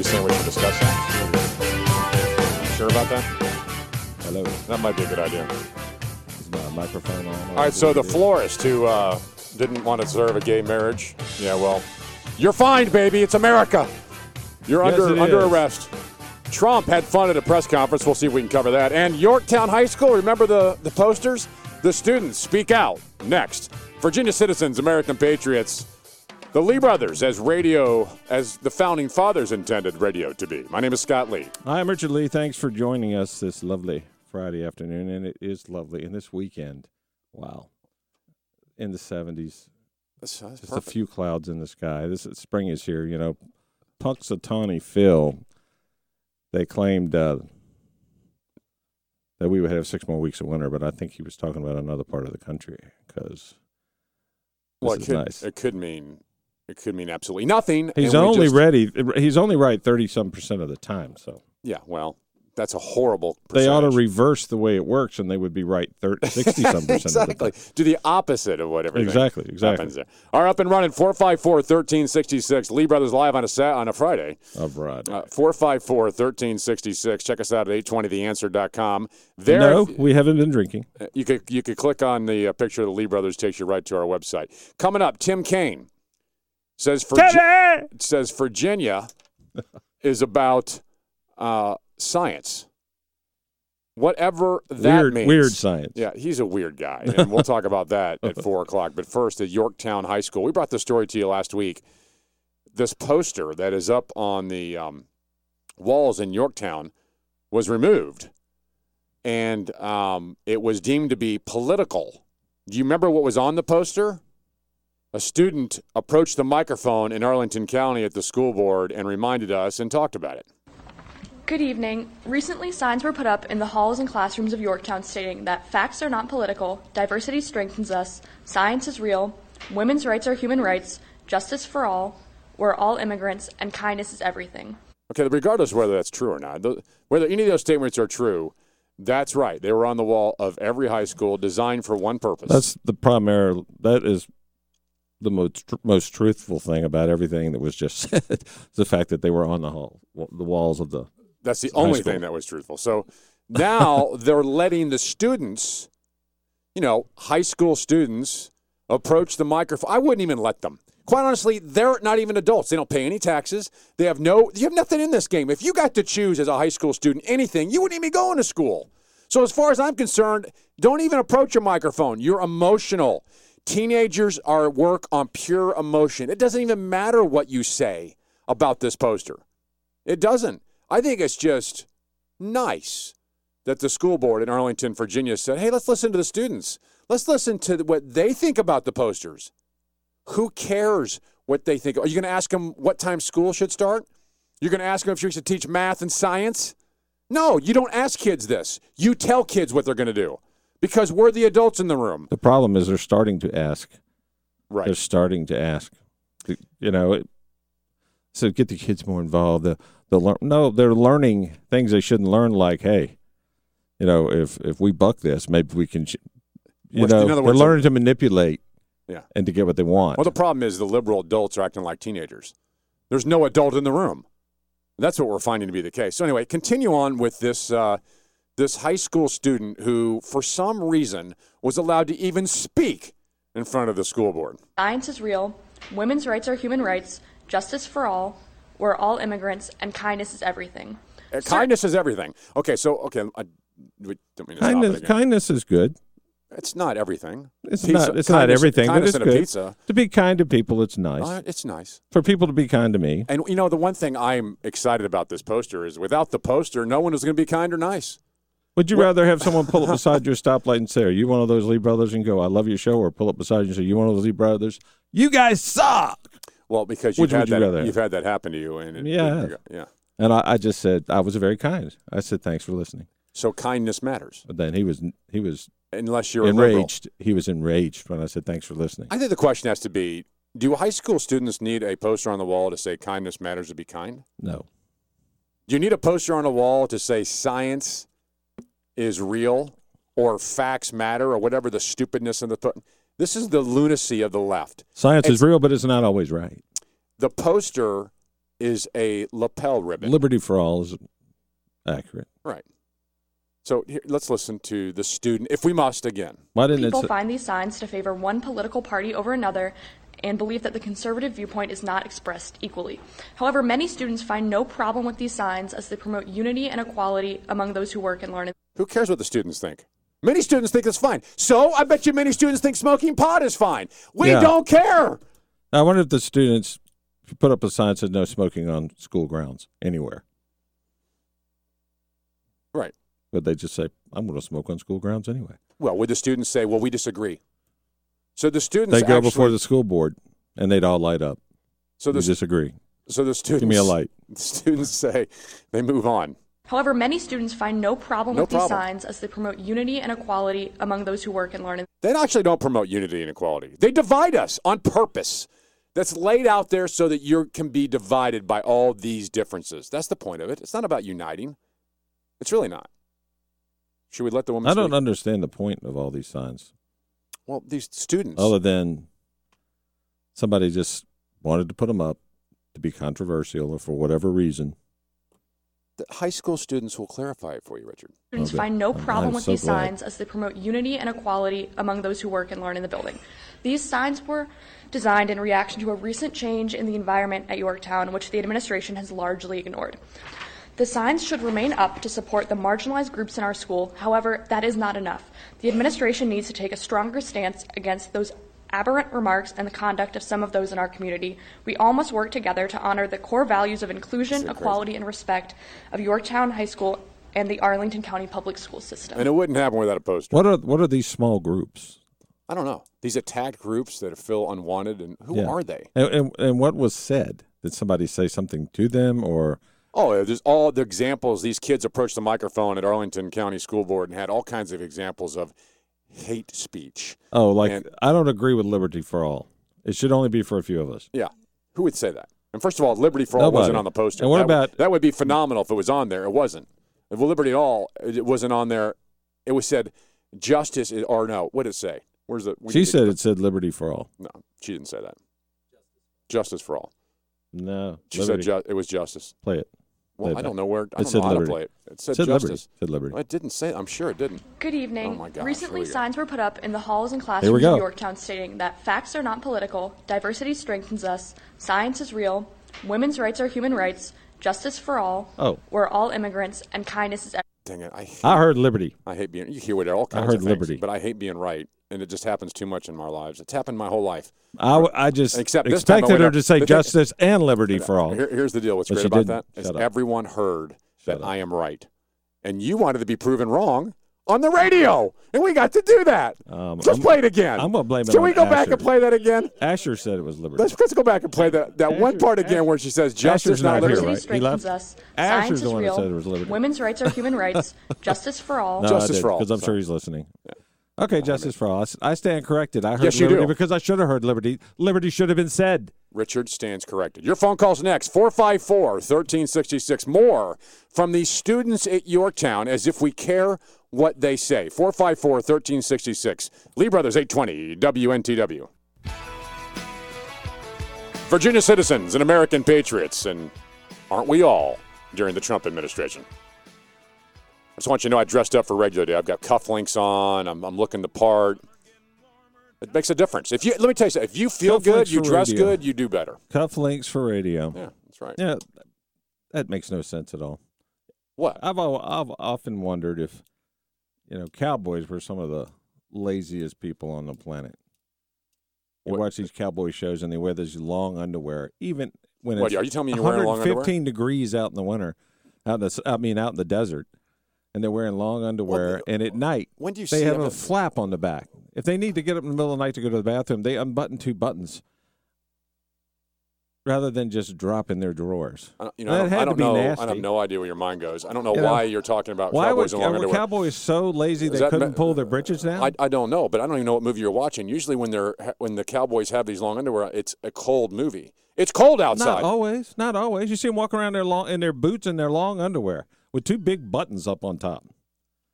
you saying we discuss that? Sure about that? Hello. That might be a good idea. Is my microphone on? All right, so the florist who uh, didn't want to serve a gay marriage, yeah, well, you're fined, baby. It's America. You're Yes, under under is. arrest. Trump had fun at a press conference. We'll see if we can cover that. And Yorktown High School, remember the, the posters? The students speak out. Next, Virginia citizens, American patriots. The Lee brothers as radio, as the founding fathers intended radio to be. My name is Scott Lee. Hi, I'm Richard Lee. Thanks for joining us this lovely Friday afternoon, and it is lovely. And this weekend, wow, in the 70s, That's, that's just a few clouds in the sky. This spring is here. You know, Punxsutawney Phil. They claimed uh, that we would have six more weeks of winter, but I think he was talking about another part of the country because Well, it could, nice. it could mean it could mean absolutely nothing. He's only just- ready. He's only right thirty some percent of the time. So Yeah, well, that's a horrible. they ought to reverse the way it works, and they would be right 30, 60 some percent exactly. of the time. Do the opposite of whatever. Exactly, exactly. happens there. Right, up and running. 454-1366. Lee Brothers live on a sat on a Friday. Of Rod. Uh, 454-1366. Check us out at 820theanswer.com. There, no, we haven't been drinking. uh, you could you could click on the uh, picture of the Lee Brothers takes you right to our website. Coming up, Tim Kaine says Virgi- says Virginia is about uh, science. Whatever that weird, means. weird science. Yeah, he's a weird guy, and we'll talk about that at four o'clock. But first, at Yorktown High School, we brought the story to you last week. This poster that is up on the um, walls in Yorktown was removed, and um, it was deemed to be political. Do you remember what was on the poster? A student approached the microphone in Arlington County at the school board and reminded us and talked about it. Good evening. Recently, signs were put up in the halls and classrooms of Yorktown stating that facts are not political, diversity strengthens us, science is real, women's rights are human rights, justice for all, we're all immigrants, and kindness is everything. Okay, regardless of whether that's true or not, th- whether any of those statements are true, that's right. They were on the wall of every high school, designed for one purpose. That's the primary. That is the most tr- most truthful thing about everything that was just said. is the fact that they were on the hall, the walls of the. That's the only school. thing that was truthful. So now they're letting the students, you know, high school students, approach the microphone. I wouldn't even let them. Quite honestly, they're not even adults. They don't pay any taxes. They have no. You have nothing in this game. If you got to choose as a high school student anything, you wouldn't even be going to school. So as far as I'm concerned, don't even approach a microphone. You're emotional. Teenagers are at work on pure emotion. It doesn't even matter what you say about this poster. It doesn't. I think it's just nice that the school board in Arlington, Virginia said, hey, let's listen to the students. Let's listen to what they think about the posters. Who cares what they think? Are you going to ask them what time school should start? You're going to ask them if you should teach math and science? No, you don't ask kids this. You tell kids what they're going to do because we're the adults in the room. The problem is they're starting to ask. Right. They're starting to ask. You know, it, so get the kids more involved. The the learn. No, they're learning things they shouldn't learn. Like, hey, you know, if if we buck this, maybe we can. You know, other they're learning to manipulate. Yeah. And to get what they want. Well, the problem is the liberal adults are acting like teenagers. There's no adult in the room. That's what we're finding to be the case. So anyway, continue on with this uh, this high school student who, for some reason, was allowed to even speak in front of the school board. Science is real, women's rights are human rights, justice for all, we're all immigrants, and kindness is everything. Uh, kindness is everything. Okay, so okay, I we don't mean to stop it kindness, kindness is good. It's not everything. It's Pizza- not. It's not kindness- everything, but it's in good. a pizza. To be kind to people, it's nice. Uh, it's nice. For people to be kind to me, And you know, the one thing I'm excited about this poster is without the poster, no one is going to be kind or nice. Would you rather have someone pull up beside your stoplight and say, "Are you one of those Lee brothers?" and go, "I love your show," or pull up beside you and say, "You one of those Lee brothers?" You guys suck. Well, because you've had you that, you've had that happen to you, and it, Yeah. it- yeah. And I, I just said I was very kind. I said thanks for listening. So kindness matters, But then he was he was unless you're a enraged. He was enraged when I said thanks for listening. I think the question has to be: Do high school students need a poster on the wall to say kindness matters to be kind? No, Do you need a poster on the wall to say science is real or facts matter or whatever the stupidness of the po- this is the lunacy of the left. science It's- is real, but it's not always right. The poster is a lapel ribbon. Liberty for all is accurate. right. So here, let's listen to the student, if we must, again. Why didn't People it? Say, find these signs to favor one political party over another and believe that the conservative viewpoint is not expressed equally. However, many students find no problem with these signs as they promote unity and equality among those who work and learn Who cares what the students think? Many students think it's fine. So I bet you many students think smoking pot is fine. We Yeah. don't care. I wonder if the students put up a sign that says no smoking on school grounds anywhere. Right. But they just say, "I'm going to smoke on school grounds anyway." Well, would the students say, well, we disagree? So the students They go actually, before the school board, and they'd all light up. so You the, disagree? so the students Give me a light. The students say they move on. However, many students find no problem No with these signs as they promote unity and equality among those who work and learn in They actually don't promote unity and equality. They divide us on purpose. That's laid out there so that you can be divided by all these differences. That's the point of it. It's not about uniting. It's really not. Should we let the woman I don't speak? understand the point of all these signs, Well, these students. other than somebody just wanted to put them up to be controversial or for whatever reason. the high school students will clarify it for you, Richard. Students Okay. find no problem I'm with so these glad. signs as they promote unity and equality among those who work and learn in the building. These signs were designed in reaction to a recent change in the environment at Yorktown, which the administration has largely ignored. The signs should remain up to support the marginalized groups in our school. However, that is not enough. The administration needs to take a stronger stance against those aberrant remarks and the conduct of some of those in our community. We all must work together to honor the core values of inclusion, So equality, and respect of Yorktown High School and the Arlington County Public School System. And it wouldn't happen without a poster. What are what are these small groups? I don't know. These attacked groups that feel unwanted, and who Yeah. are they? And, and, and what was said? Did somebody say something to them, or Oh, there's all the examples. These kids approached the microphone at Arlington County School Board and had all kinds of examples of hate speech. oh, like And- I don't agree with liberty for all. It should only be for a few of us. Yeah. Who would say that? And first of all, Liberty for All Nobody. wasn't on the poster. And what That would- about- that would be phenomenal if it was on there. It wasn't. If Liberty at all, it wasn't on there. It was said justice is, or no, what did it say? Where's the? She said it said liberty for all. no. She didn't say that. Justice for all. No, She liberty. said ju- it was justice. play it. Well, I don't know where. I It don't said know how to liberty. play it. It said, said justice. liberty. Said liberty. Well, it didn't say. I'm sure it didn't. Good evening. Oh my gosh, Recently, here we go. signs were put up in the halls and Here we classrooms go. of Yorktown stating that facts are not political, diversity strengthens us, science is real, women's rights are human rights, justice for all, Oh. we're all immigrants, and kindness is Dang it! I hate, I heard liberty. I hate being. You hear what all kinds heard of things, liberty. but I hate being right, and it just happens too much in our lives. It's happened my whole life. I just Except this time expected her up- to say the thing- justice and liberty for all. Here, here's the deal. What's But great about that is everyone heard Shut that up. I am right, and you wanted to be proven wrong on the radio, and we got to do that. Um, Let's I'm- play it again. I'm gonna blame it Can we on go back and play that again? Asher said it was liberty. Let's, let's go back and play that, that one Asher- part again where she says justice, Asher's not not here, liberty. diversity right? He left? us, Asher's the is one that real, said it was liberty. women's rights are human rights, justice for all. No, Justice for all. because I'm sure he's listening. Okay, justice for all. I stand corrected. I heard Yes, you liberty do. because I should have heard liberty. Liberty should have been said. Richard stands corrected. Your phone calls next 454 1366. More from the students at Yorktown as if we care what they say. 454 1366. Lee Brothers 820 WNTW. Virginia citizens and American patriots, and aren't we all during the Trump administration? I just want you to know I dressed up for regular day. I've got cufflinks on, I'm, I'm looking the part. It makes a difference. If you let me tell you something, if you feel good, you dress radio. good, you do better. Cufflinks for radio. Yeah, that's right. Yeah, that makes no sense at all. What? I've I've often wondered if you know cowboys were some of the laziest people on the planet. You What- watch these cowboy shows and they wear these long underwear, even when What, it's are you telling me you're wearing long underwear? 115 degrees out in the winter, out in the I mean out in the desert, and they're wearing long underwear. and at night, When do you they have a flap on the back. If they need to get up in the middle of the night to go to the bathroom, they unbutton two buttons rather than just drop in their drawers. I don't, you know, I don't, had I to don't be know. I have no idea where your mind goes. I don't know You know, why you're talking about Why cowboys would, in long underwear. cowboys so lazy Is they couldn't pull their britches down? I, I don't know, but I don't even know what movie you're watching. Usually, when they're when the cowboys have these long underwear, it's a cold movie. It's cold outside. Not always. Not always. You see them walking around their long in their boots and their long underwear with two big buttons up on top.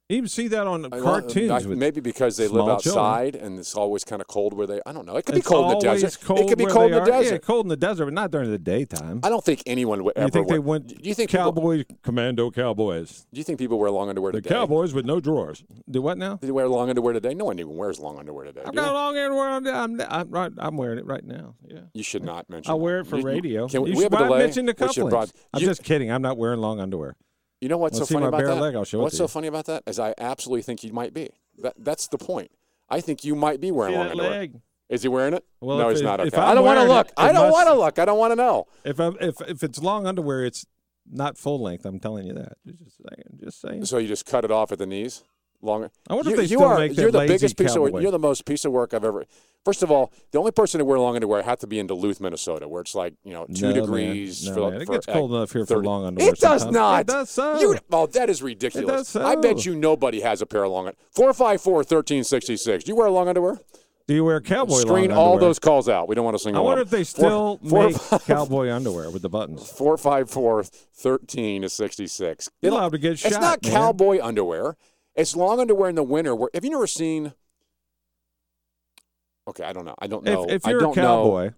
You even see that on I- cartoons. I- maybe because they live outside and it's always kind of cold where they. I don't know. It could be cold in the desert. It could be cold in the desert. Yeah, cold in the desert, but not during the daytime. I don't think anyone would ever. you think they went? Do you think people, cowboy commando cowboys? Do you think people wear long underwear The today? cowboys with no drawers. Do what now? Do they wear long underwear today? No one even wears long underwear today. I've got long underwear. On, I'm, I'm right. I'm wearing it right now. Yeah. You should not mention. I wear it for You- radio. Can we, you we have a delay? mention the What's your cufflinks. broad- I'm you, just kidding. I'm not wearing long underwear. You know what's Wanna so funny my about bare that? leg? I'll show what's so you. funny about that is I absolutely think you might be. That that's the point. I think you might be wearing See long that underwear. leg? Is he wearing it? Well, no, if he's it- not. if Okay. I'm don't want to wearing it, look. it I don't want to look. I don't want to know. If I'm, if if it's long underwear, it's not full length. I'm telling you that. Just saying. Just saying. So you just cut it off at the knees, longer. I wonder you, if they you still are, make that You're the biggest piece of work. You're the most piece of work I've ever. First of all, the only person to wear long underwear had to be in Duluth, Minnesota, where it's like you know two No, man. degrees. No, for, man. It for, gets cold uh, enough here for long underwear. It does sometimes. not. It does so. You, oh, that is ridiculous. It does I bet you nobody has a pair of long. 454 1366. Do you wear long underwear? Do you wear cowboy Screen all those calls out. We don't want to sing. I wonder if they Four- still four- make cowboy underwear with the buttons. 454 13 to 66. You're allowed to get shot. It's not man. cowboy underwear. It's long underwear in the winter. Where have you never seen? Okay, I don't know. I don't know. If, if you're don't a know. cowboy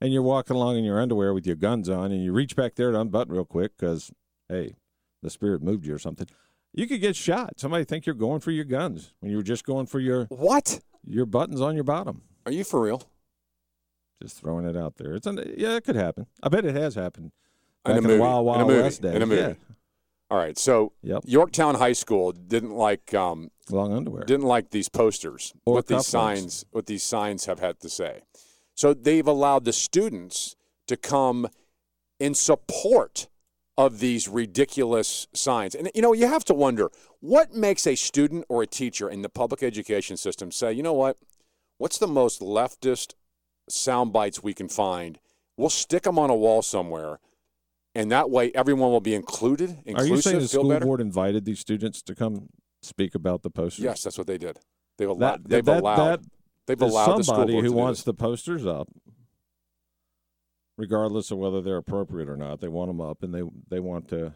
and you're walking along in your underwear with your guns on and you reach back there to unbutton real quick because, hey, the spirit moved you or something, you could get shot. Somebody think you're going for your guns when you were just going for your, What? your buttons on your bottom. Are you for real? Just throwing it out there. It's an, yeah, it could happen. I bet it has happened. In a in, movie. the Wild In a Wild movie. West days. In a movie. Yeah. All right. So Yep. Yorktown High School didn't like um, Long underwear. didn't like these posters. Or what these signs what these signs have had to say. So they've allowed the students to come in support of these ridiculous signs. And you know, you have to wonder what makes a student or a teacher in the public education system say, you know what? What's the most leftist sound bites we can find? We'll stick them on a wall somewhere, and that way everyone will be included. Inclusive, Are you saying the school better? board invited these students to come speak about the posters? Yes, that's what they did. They've allowed. That, they've that, allowed. that they've There's allowed the school somebody board who to do wants this. the posters up, regardless of whether they're appropriate or not. They want them up, and they they want to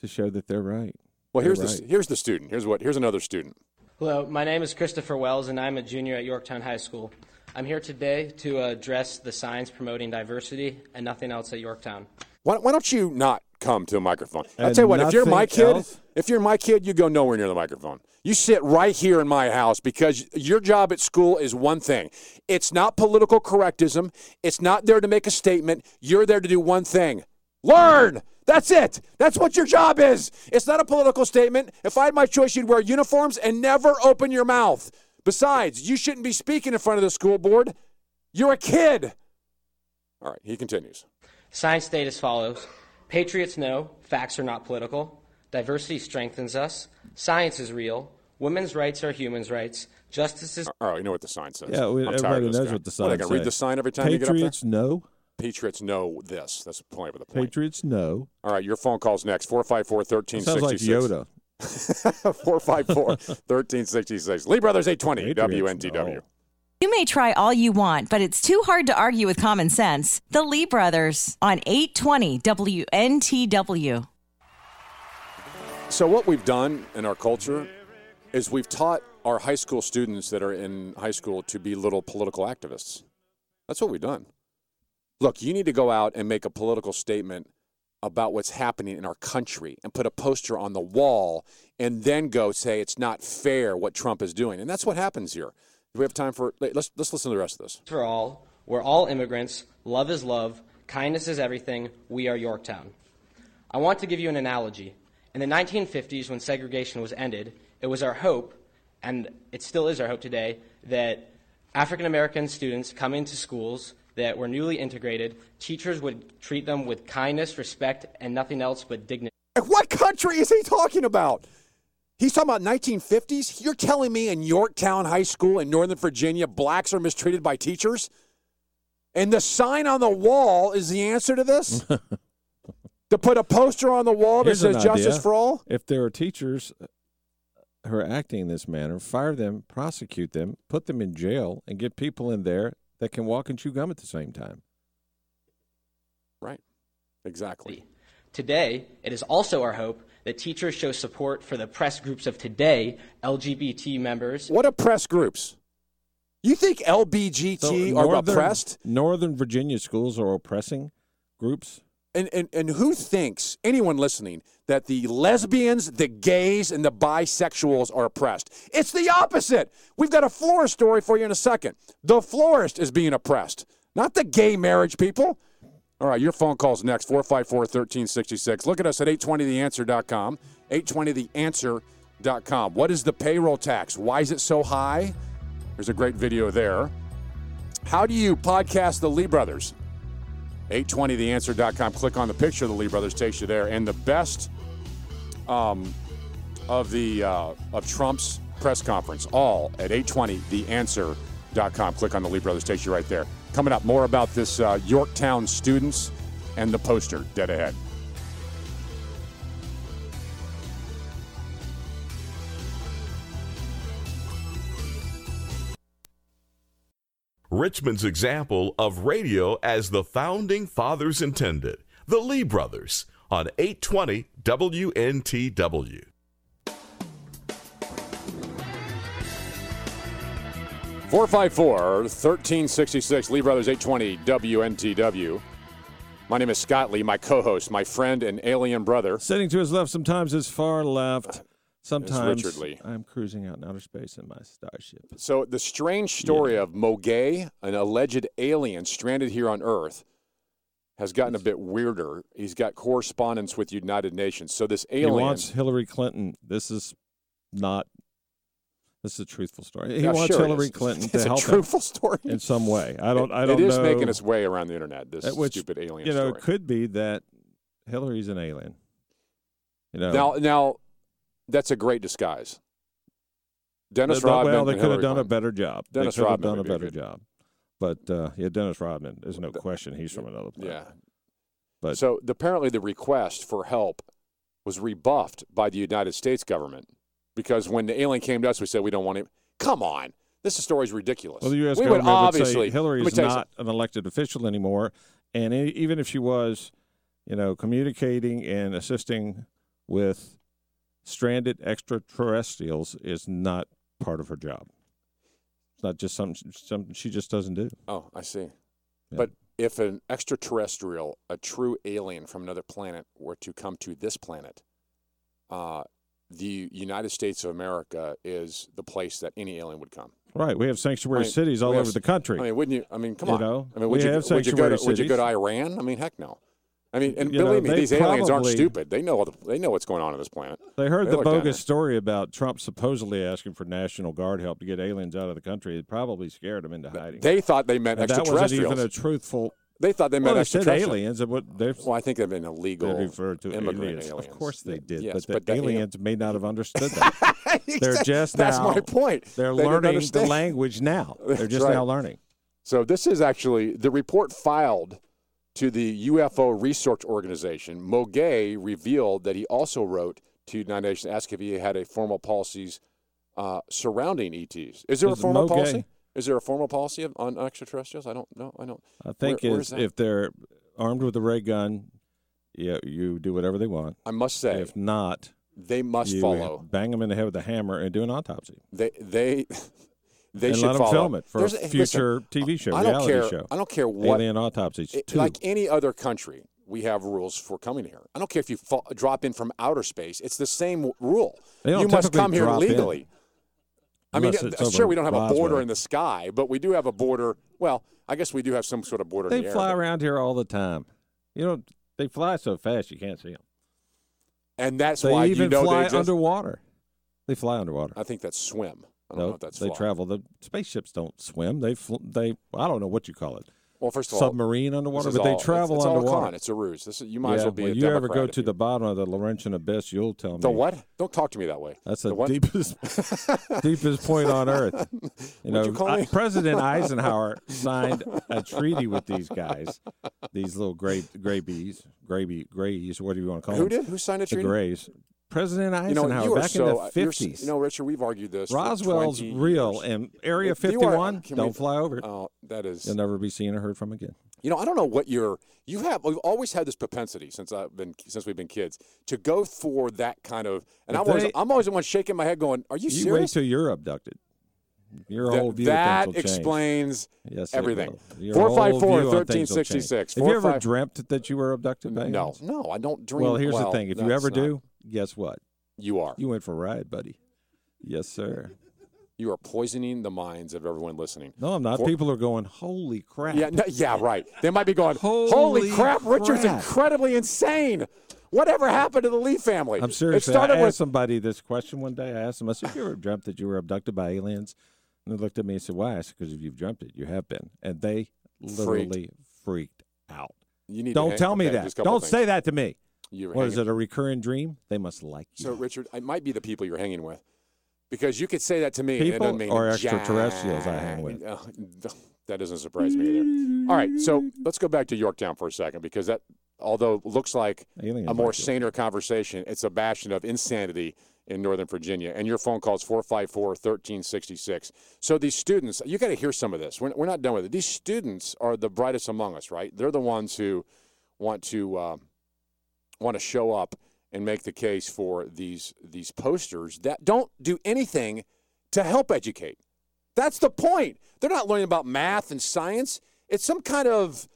to show that they're right. Well, here's They're the right. here's the student. Here's what here's another student. Hello, my name is Christopher Wells, and I'm a junior at Yorktown High School. I'm here today to address the signs promoting diversity and nothing else at Yorktown. Why, why don't you not come to a microphone? I'll tell you what. If you're my kid, else? if you're my kid, you go nowhere near the microphone. You sit right here in my house because your job at school is one thing. It's not political correctism. It's not there to make a statement. You're there to do one thing: learn. That's it. That's what your job is. It's not a political statement. If I had my choice, you'd wear uniforms and never open your mouth. Besides, you shouldn't be speaking in front of the school board. You're a kid. All right, he continues. Science state as follows Patriots know facts are not political. Diversity strengthens us. Science is real. Women's rights are humans' rights. Justice is. All right, you know what the sign says. Yeah, we, I'm tired everybody of this knows guy. what the What, sign they gonna read the sign every time you Patriots know. get up there? Know. Patriots know this. That's the point of the point. Patriots know. All right, your phone call's next. 454 Sounds like Yoda. 454 1366. Lee Brothers 820 Patriots WNTW. know. You may try all you want, but it's too hard to argue with common sense. The Lee Brothers on 820 WNTW. So, what we've done in our culture is we've taught our high school students that are in high school to be little political activists. That's what we've done. Look, you need to go out and make a political statement about what's happening in our country and put a poster on the wall and then go say it's not fair what Trump is doing. And that's what happens here. Do we have time for let's let's listen to the rest of this. for all. We're all immigrants. Love is love. Kindness is everything. We are Yorktown. I want to give you an analogy. In the 1950s, when segregation was ended, it was our hope, and it still is our hope today, that African American students coming to schools that were newly integrated, teachers would treat them with kindness, respect, and nothing else but dignity. What country is he talking about? He's talking about 1950s. You're telling me in Yorktown High School in Northern Virginia, blacks are mistreated by teachers? And the sign on the wall is the answer to this? to put a poster on the wall that Here's says justice for all? If there are teachers who are acting in this manner, fire them, prosecute them, put them in jail, and get people in there that can walk and chew gum at the same time. Right. Exactly. Today, it is also our hope that teachers show support for the press groups of today, LGBT members. What oppressed groups? You think LBGT So are Northern- oppressed? Northern Virginia schools are oppressing groups. And, and, and who thinks, anyone listening, that the lesbians, the gays, and the bisexuals are oppressed? It's the opposite. We've got a florist story for you in a second. The florist is being oppressed, not the gay marriage people. All right, your phone call's next 454 1366. Look at us at 820theanswer.com. 820theanswer.com. What is the payroll tax? Why is it so high? There's a great video there. How do you podcast the Lee brothers? 820theanswer.com. Click on the picture of the Lee brothers, takes you there. And the best um, of the uh, of Trump's press conference, all at 820theanswer.com. Click on the Lee brothers, takes you right there. Coming up, more about this uh, Yorktown students and the poster dead ahead. Richmond's example of radio as the founding fathers intended. The Lee Brothers on 820 WNTW. Four five four thirteen sixty six. Lee Brothers 820 WNTW. My name is Scott Lee, my co host, my friend and alien brother. Sitting to his left, sometimes his far left. Sometimes Richard Lee. I'm cruising out in outer space in my starship. So the strange story of Mogay, an alleged alien stranded here on Earth, has gotten a bit weirder. He's got correspondence with United Nations. So this He alien, wants Hillary Clinton. This is not. This is a truthful story. He Yeah, wants sure Hillary. Clinton It's to a help him truthful story. in some way. I don't. I don't it is know. making its way around the internet. This which, stupid alien You know, story. it could be that Hillary's an alien. You know, Now, now, that's a great disguise. Dennis Rodman. Well, they could have done a better job. Dennis they could Rodman have done a would be a better job. But uh, yeah, Dennis Rodman. There's no question he's from another planet. Yeah. But so apparently, the request for help was rebuffed by the United States government because when the alien came to us, we said we don't want him. Come on, this story is ridiculous. well, the U.S. we would government would obviously say Hillary is not an elected official anymore, and even if she was, you know, communicating and assisting with stranded extraterrestrials, is not part of her job. It's not just something, something she just doesn't do. Oh, I see. Yeah. But if an extraterrestrial, a true alien from another planet, were to come to this planet, uh, the United States of America is the place that any alien would come. Right. We have sanctuary I mean, cities all have over the country. I mean, wouldn't you? I mean, come You on. know, I mean, would we you, have would you go to would you go to. Iran? I mean, heck no. I mean, and You know, believe me, they these aliens aren't stupid. They know the, they know what's going on on this planet. They heard They the bogus story about Trump supposedly asking for National Guard help to get aliens out of the country. It probably scared them into hiding. They thought they meant and that wasn't even a truthful. they thought they meant Well, they said aliens. What they're, Well, I think they've been they illegal referred to immigrant aliens. aliens. Of course they did, Yes, but the but the al- aliens may not have understood that. They're just That's now. my point. They're They learning the language now. They're just right. now learning. So this is actually the report filed to the UFO Research Organization. Mogay revealed that he also wrote to United Nations, asked if he had a formal policies uh, surrounding ETs. Is there a formal Mogay- policy? Is there a formal policy on extraterrestrials? I don't know. I don't. I think Where- is if they're armed with a ray gun, yeah, you do whatever they want. I must say If not, they must you follow. bang them in the head with a hammer and do an autopsy. They they they and should let them follow. film it for There's a listen, future TV show, I don't reality care. show. I don't care what Alien autopsies. It- like any other country, we have rules for coming here. I don't care if you fa- drop in from outer space; it's the same rule. You must come here drop in. legally. I mean, uh, sure, we don't have a border in the sky, but we do have a border. Well, I guess we do have some sort of border they the fly air. around here all the time. You know, they fly so fast you can't see them. and that's They why even you know fly they exist. underwater. They fly underwater. I think that's swim. I don't No, know if that's they travel. The spaceships don't swim. They fl- they. I don't know what you call it. Well, first of all, Submarine underwater, but they travel it's, it's all a underwater. con. It's a ruse. This is, you might as well be when a you ever go to you- the bottom of the Laurentian abyss, you'll tell me the what? Don't talk to me that way. That's the the deepest, deepest point on earth. You know, What'd you call I- me? President Eisenhower signed a treaty with these guys, these little gray gray bees, gray bee, grays, whatever you want to call Who them. Who did? Who signed a treaty? The? Grays. President You know, Eisenhower you back so, in uh, the fifties. You know, Richard, we've argued this. Roswell's 20 real, years. and Area you are- 51, don't we- fly over it. Oh, that is. You'll never be seen or heard from again. You know, I don't know what you're. You have. We've always had this propensity since I've been since we've been kids to go for that kind of. And I'm always I'm always the one shaking my head, going, "Are you, serious? You wait serious?" till you're abducted. Your whole view that of things will change. explains Yes, everything. Four five four thirteen things will change. sixty six. Have you ever dreamt that you were abducted by No, no, I don't dream. Well, here's the thing: if you ever not- do, guess what? you are. You went for a ride, buddy. Yes, sir. You are poisoning the minds of everyone listening. No, I'm not. For- People are going, "Holy crap!" Yeah, no, yeah, right. They might be going, Holy "Holy crap, Richard's incredibly insane." Whatever happened to the Lee family? I'm serious. It started I asked with somebody this question one day. I asked them, I said, "Have you ever dreamt that you were abducted by aliens?" And they looked at me and said, "Why?" I said, "Because if you've dreamt it, you have been." And they literally freaked out. you need. Don't tell me okay, that. just a couple Don't things. say that to me. You're What is hanging- it? A recurring dream? They must like you. So, Richard, it might be the people you're hanging with, because you could say that to me. and it People doesn't mean or jack- extraterrestrials I hang with? Uh, that doesn't surprise me either. All right, so let's go back to Yorktown for a second, because that, although looks like a more saner conversation, it's a bastion of insanity in Northern Virginia. And your phone call is 454 1366. So these students, you got to hear some of this. We're, we're not done with it. These students are the brightest among us, right? They're the ones who want to uh, want to show up and make the case for these these posters that don't do anything to help educate. That's the point. They're not learning about math and science. It's some kind of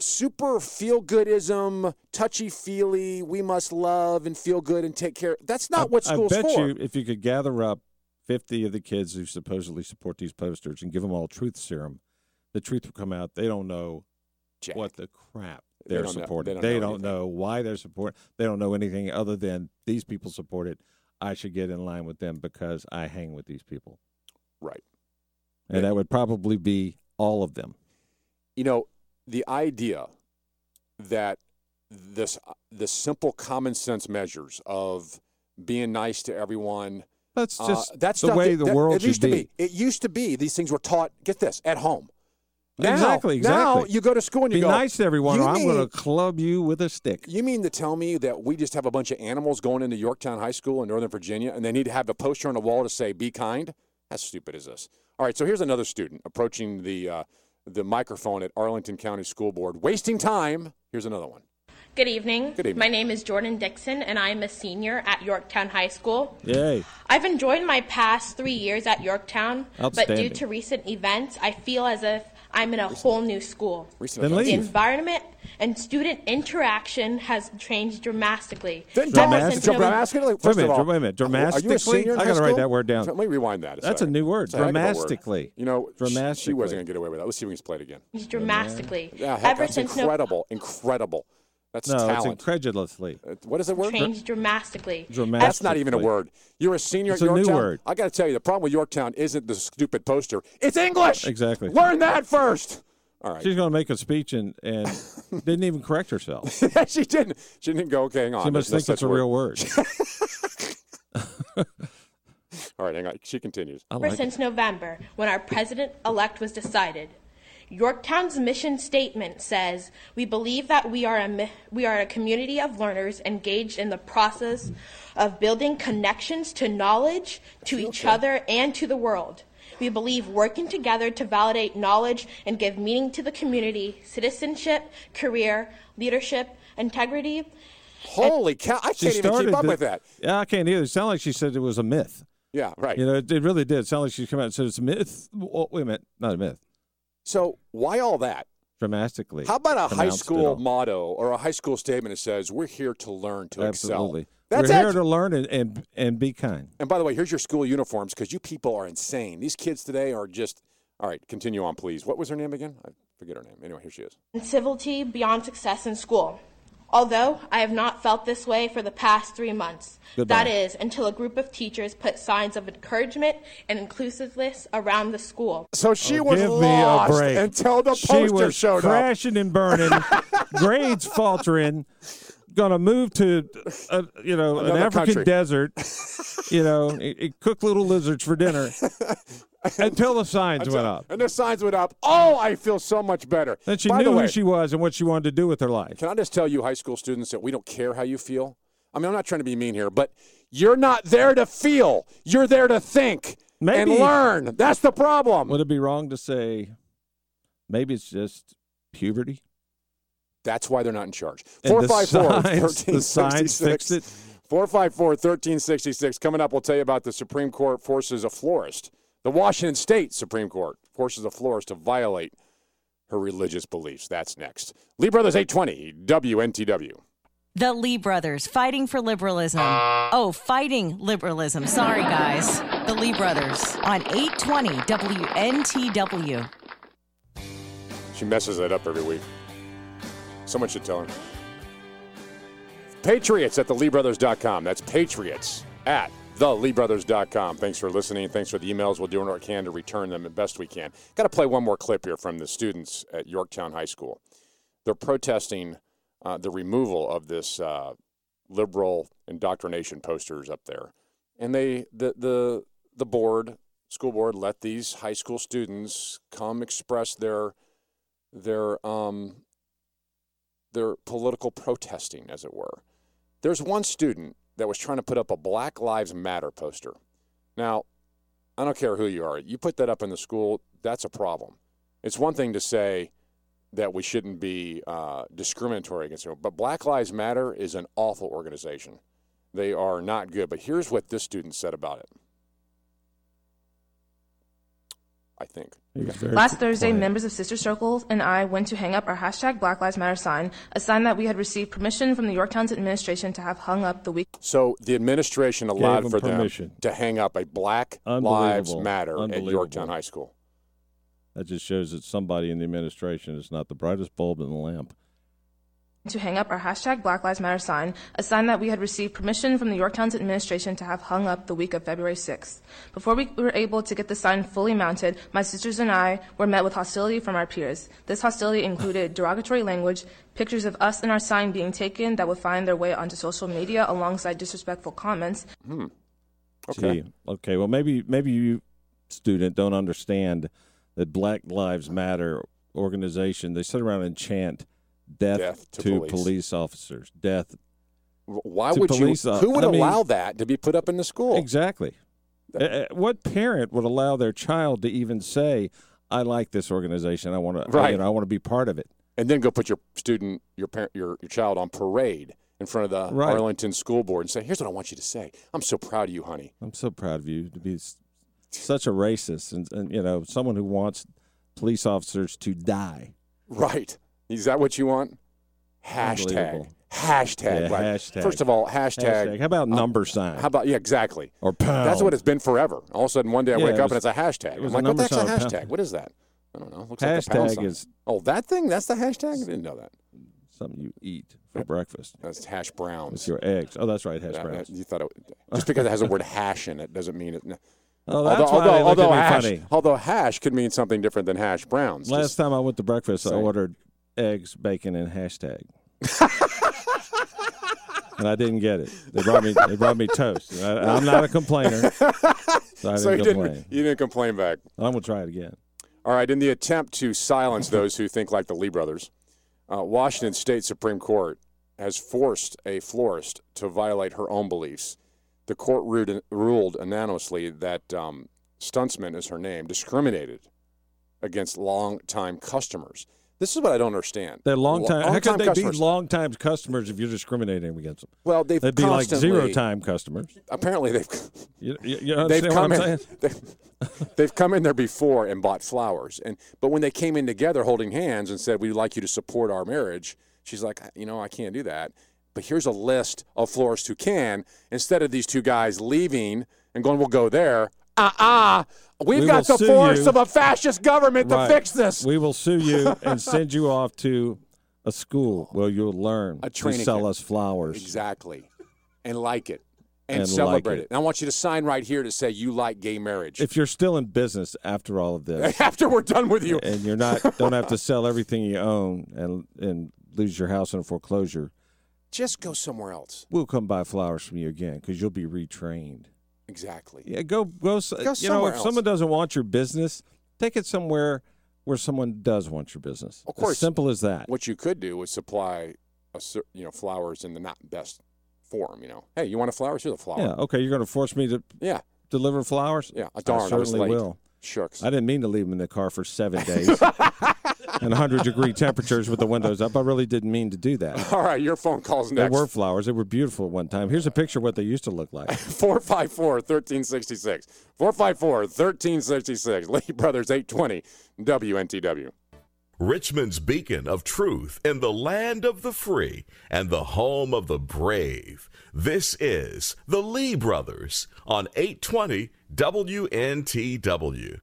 super feel goodism, touchy feely, we must love and feel good and take care. That's not what school's I bet for. you if you could gather up 50 of the kids who supposedly support these posters and give them all truth serum, the truth will come out. They don't know Jack. what the crap they're know- supporting. they They don't know know, why they're supporting. They don't know anything other than these people support it. I should get in line with them because I hang with these people. Right. And that would probably be all of them. You know, the idea that this the simple common sense measures of being nice to everyone That's Uh, just that's the way the that- world it should used to be. It used to be these things were taught. Get this at home. Now, Exactly, Now you go to school and you Be go. nice to everyone, "You or I'm mean- going to club you with a stick. You mean to tell me that we just have a bunch of animals going into Yorktown High School in Northern Virginia, and they need to have a poster on the wall to say "Be kind"? How stupid is this? All right, so here's another student approaching the uh, the microphone at Arlington County School Board, wasting time. Here's another one. Good evening. Good evening. My name is Jordan Dixon, and I am a senior at Yorktown High School. Yay. I've enjoyed my past three years at Yorktown, but due to recent events, I feel as if I'm in a whole new school. Recent Then events. The leave. environment and student interaction has changed dramatically. Then Ever Dramatic- since Dra- November- dramatically- Wait a First minute, of all, wait a minute. Are you a Dramatically? senior in I high gotta write school? that word down. Let me rewind that. That's a second. new word. It's a heck of a word. Dramatically. You know, sh- she Dramatically. wasn't going to get away with that. Let's see if we can play it again. dramatically. Yeah, heck, Ever that's since incredible. incredible. That's No, it's incredulously. Uh, what is the word? Changed dramatically. Dramatic- That's not even a word. You're a senior It's at a new Yorktown. word. I got to tell you, the problem with Yorktown isn't the stupid poster. It's English. Exactly. Learn that first. All right. She's going to make a speech and, and didn't even correct herself. she didn't. She didn't go. Okay, hang on. She must There's think no it's a such real word. word. All right, hang on. She continues. I Ever like it. since November, when our president elect was decided. Yorktown's mission statement says, "We believe that we are a we are a community of learners engaged in the process of building connections to knowledge, to each other, and to the world. We believe working together to validate knowledge and give meaning to the community, citizenship, career, leadership, integrity, Holy cow! I She can't even started keep up the- with that. Yeah, I can't either. It sounded like she said it was a myth. Yeah, right. You know, it, it really did. It sounded like she came out and said it's a myth. Oh, wait a minute. Not a myth. So why all that? Dramatically. How about a high school motto or a high school statement that says, "We're here to learn, to Absolutely. excel." That's We're it. here to learn and, and, and be kind. And by the way, here's your school uniforms because you people are insane. These kids today are just. All right, continue on, please. What was her name again? I forget her name. Anyway, here she is. and civility beyond success in school. Although I have not felt this way for the past three months. Goodbye. That is, until a group of teachers put signs of encouragement and inclusiveness around the school. So she Oh, was give lost me a break. until the she poster was showed up. crashing and burning, grades faltering, gonna move to, uh, you know, an African country. desert, you know, and- and cook little lizards for dinner until the signs went up. And the signs went up. Oh, I feel so much better. Then she By knew the way, who she was and what she wanted to do with her life. Can I just tell you, high school students, that we don't care how you feel? I mean, I'm not trying to be mean here, but you're not there to feel. You're there to think and learn. That's the problem. Would it be wrong to say maybe it's just puberty? That's why they're not in charge. And the 454 signs- the signs fixed it? 454 1366. Coming up, we'll tell you about the Supreme Court forces a florist. The Washington State Supreme Court forces a florist to violate her religious beliefs. That's next. Lee Brothers 820, WNTW. The Lee brothers fighting for liberalism. Oh, fighting liberalism. Sorry, guys. The Lee brothers on 820 WNTW. She messes that up every week. Someone should tell her. Patriots at the Lee theleebrothers.com. That's Patriots at theleebrothers.com. Thanks for listening. Thanks for the emails. We'll do what we can to return them the best we can. Got to play one more clip here from the students at Yorktown High School. They're protesting uh, the removal of this uh, liberal indoctrination posters up there, and they the the the board school board let these high school students come express their their um their political protesting, as it were. There's one student that was trying to put up a Black Lives Matter poster. Now, I don't care who you are. You put that up in the school, that's a problem. It's one thing to say that we shouldn't be uh, discriminatory against them, but Black Lives Matter is an awful organization. They are not good. But here's what this student said about it. I think. He was very Last Thursday, quiet. members of Sister Circles and I went to hang up our hashtag Black Lives Matter sign, a sign that we had received permission from the Yorktown's administration to have hung up the week So the administration allowed them for permission. them to hang up a Black Lives Unbelievable. Matter at Yorktown High School. That just shows that somebody in the administration is not the brightest bulb in the lamp. To hang up our hashtag Black Lives Matter sign, a sign that we had received permission from the Yorktown's administration to have hung up the week of February 6th. Before we were able to get the sign fully mounted, my sisters and I were met with hostility from our peers. This hostility included derogatory language, pictures of us and our sign being taken that would find their way onto social media alongside disrespectful comments, hmm. Okay. Gee, okay. Well, maybe maybe you student don't understand that Black Lives Matter organization. They sit around and chant death, Death to to, police. police. officers. Death. Why to would you? police, Who would I mean- allow that to be put up in the school? Exactly. Uh, what parent would allow their child to even say, "I like this organization. I want to. Right. You know, I want to be part of it." And then go put your student, your parent, your your child on parade in front of the Right. Arlington School Board and say, "Here's what I want you to say. I'm so proud of you, honey." I'm so proud of you to be such a racist and, and you know someone who wants police officers to die. Right? Is that what you want? Hashtag. Hashtag. Yeah, hashtag. First of all, hashtag. Hashtag. How about uh, number sign? How about yeah, exactly. or pound? That's what it's been forever. All of a sudden, one day I Yeah, wake it up was- and it's a hashtag. it I'm like, what the a hashtag? pound. What is that? I don't know. Looks like Hashtag sign. is- Oh, that thing? That's the hashtag? I didn't know that. something you eat for breakfast That's hash browns. with your eggs. Oh, that's right, hash browns. you thought it, just because it has the word hash in it doesn't mean it. Oh, that's although, why although, although hash, funny. although hash could mean something different than hash browns. Last Just- time I went to breakfast, I ordered eggs, bacon, and hashtag. and I didn't get it. They brought me. They brought me toast. I, I'm not a complainer, so I so you didn't didn't, complain. you didn't complain back. I'm gonna try it again. All right, in the attempt to silence those who think like the Lee brothers, uh, Washington State Supreme Court has forced a florist to violate her own beliefs. The court ruled, ruled unanimously that um, Stutzman is her name, discriminated against longtime customers. This is what I don't understand. They're long Lo- time. How could they customers. be long time customers if you're discriminating against them? Well, they've They'd be like zero time customers. Apparently, they've You, you, they've come I'm in. They've, they've come in there before and bought flowers, and but when they came in together holding hands and said, "We'd like you to support our marriage," she's like, "You know, I can't do that." But here's a list of florists who can. Instead of these two guys leaving and going, "We'll go there." Uh uh We've We got the force you. of a fascist government Right. to fix this. We will sue you and send you off to a school where you'll learn A to sell camp. us flowers. Exactly, and like it, and, And like celebrate it. it. And I want you to sign right here to say you like gay marriage. If you're still in business after all of this, After we're done with you, and you're not don't have to sell everything you own and and lose your house in a foreclosure, just go somewhere else. we'll come buy flowers from you again because you'll be retrained. Exactly. Yeah, go go. s- you know, if else. someone doesn't want your business, take it somewhere where someone does want your business. Of course. as simple as that. What you could do is supply, a, you know, flowers in the not best form. You know, hey, you want a flower? Here's a flower. Yeah. Okay. You're going to force me to Yeah. deliver flowers? Yeah. I Darn, I certainly late. will. Shucks. I didn't mean to leave them in the car for seven days and 100 degree temperatures with the windows up. I really didn't mean to do that. All right, your phone calls They were flowers. They were beautiful at one time. Here's a picture of what they used to look like. 454 1366. 454 1366. Lee Brothers 820 WNTW. Richmond's beacon of truth in the land of the free and the home of the brave. This is the Lee Brothers on 820 WNTW.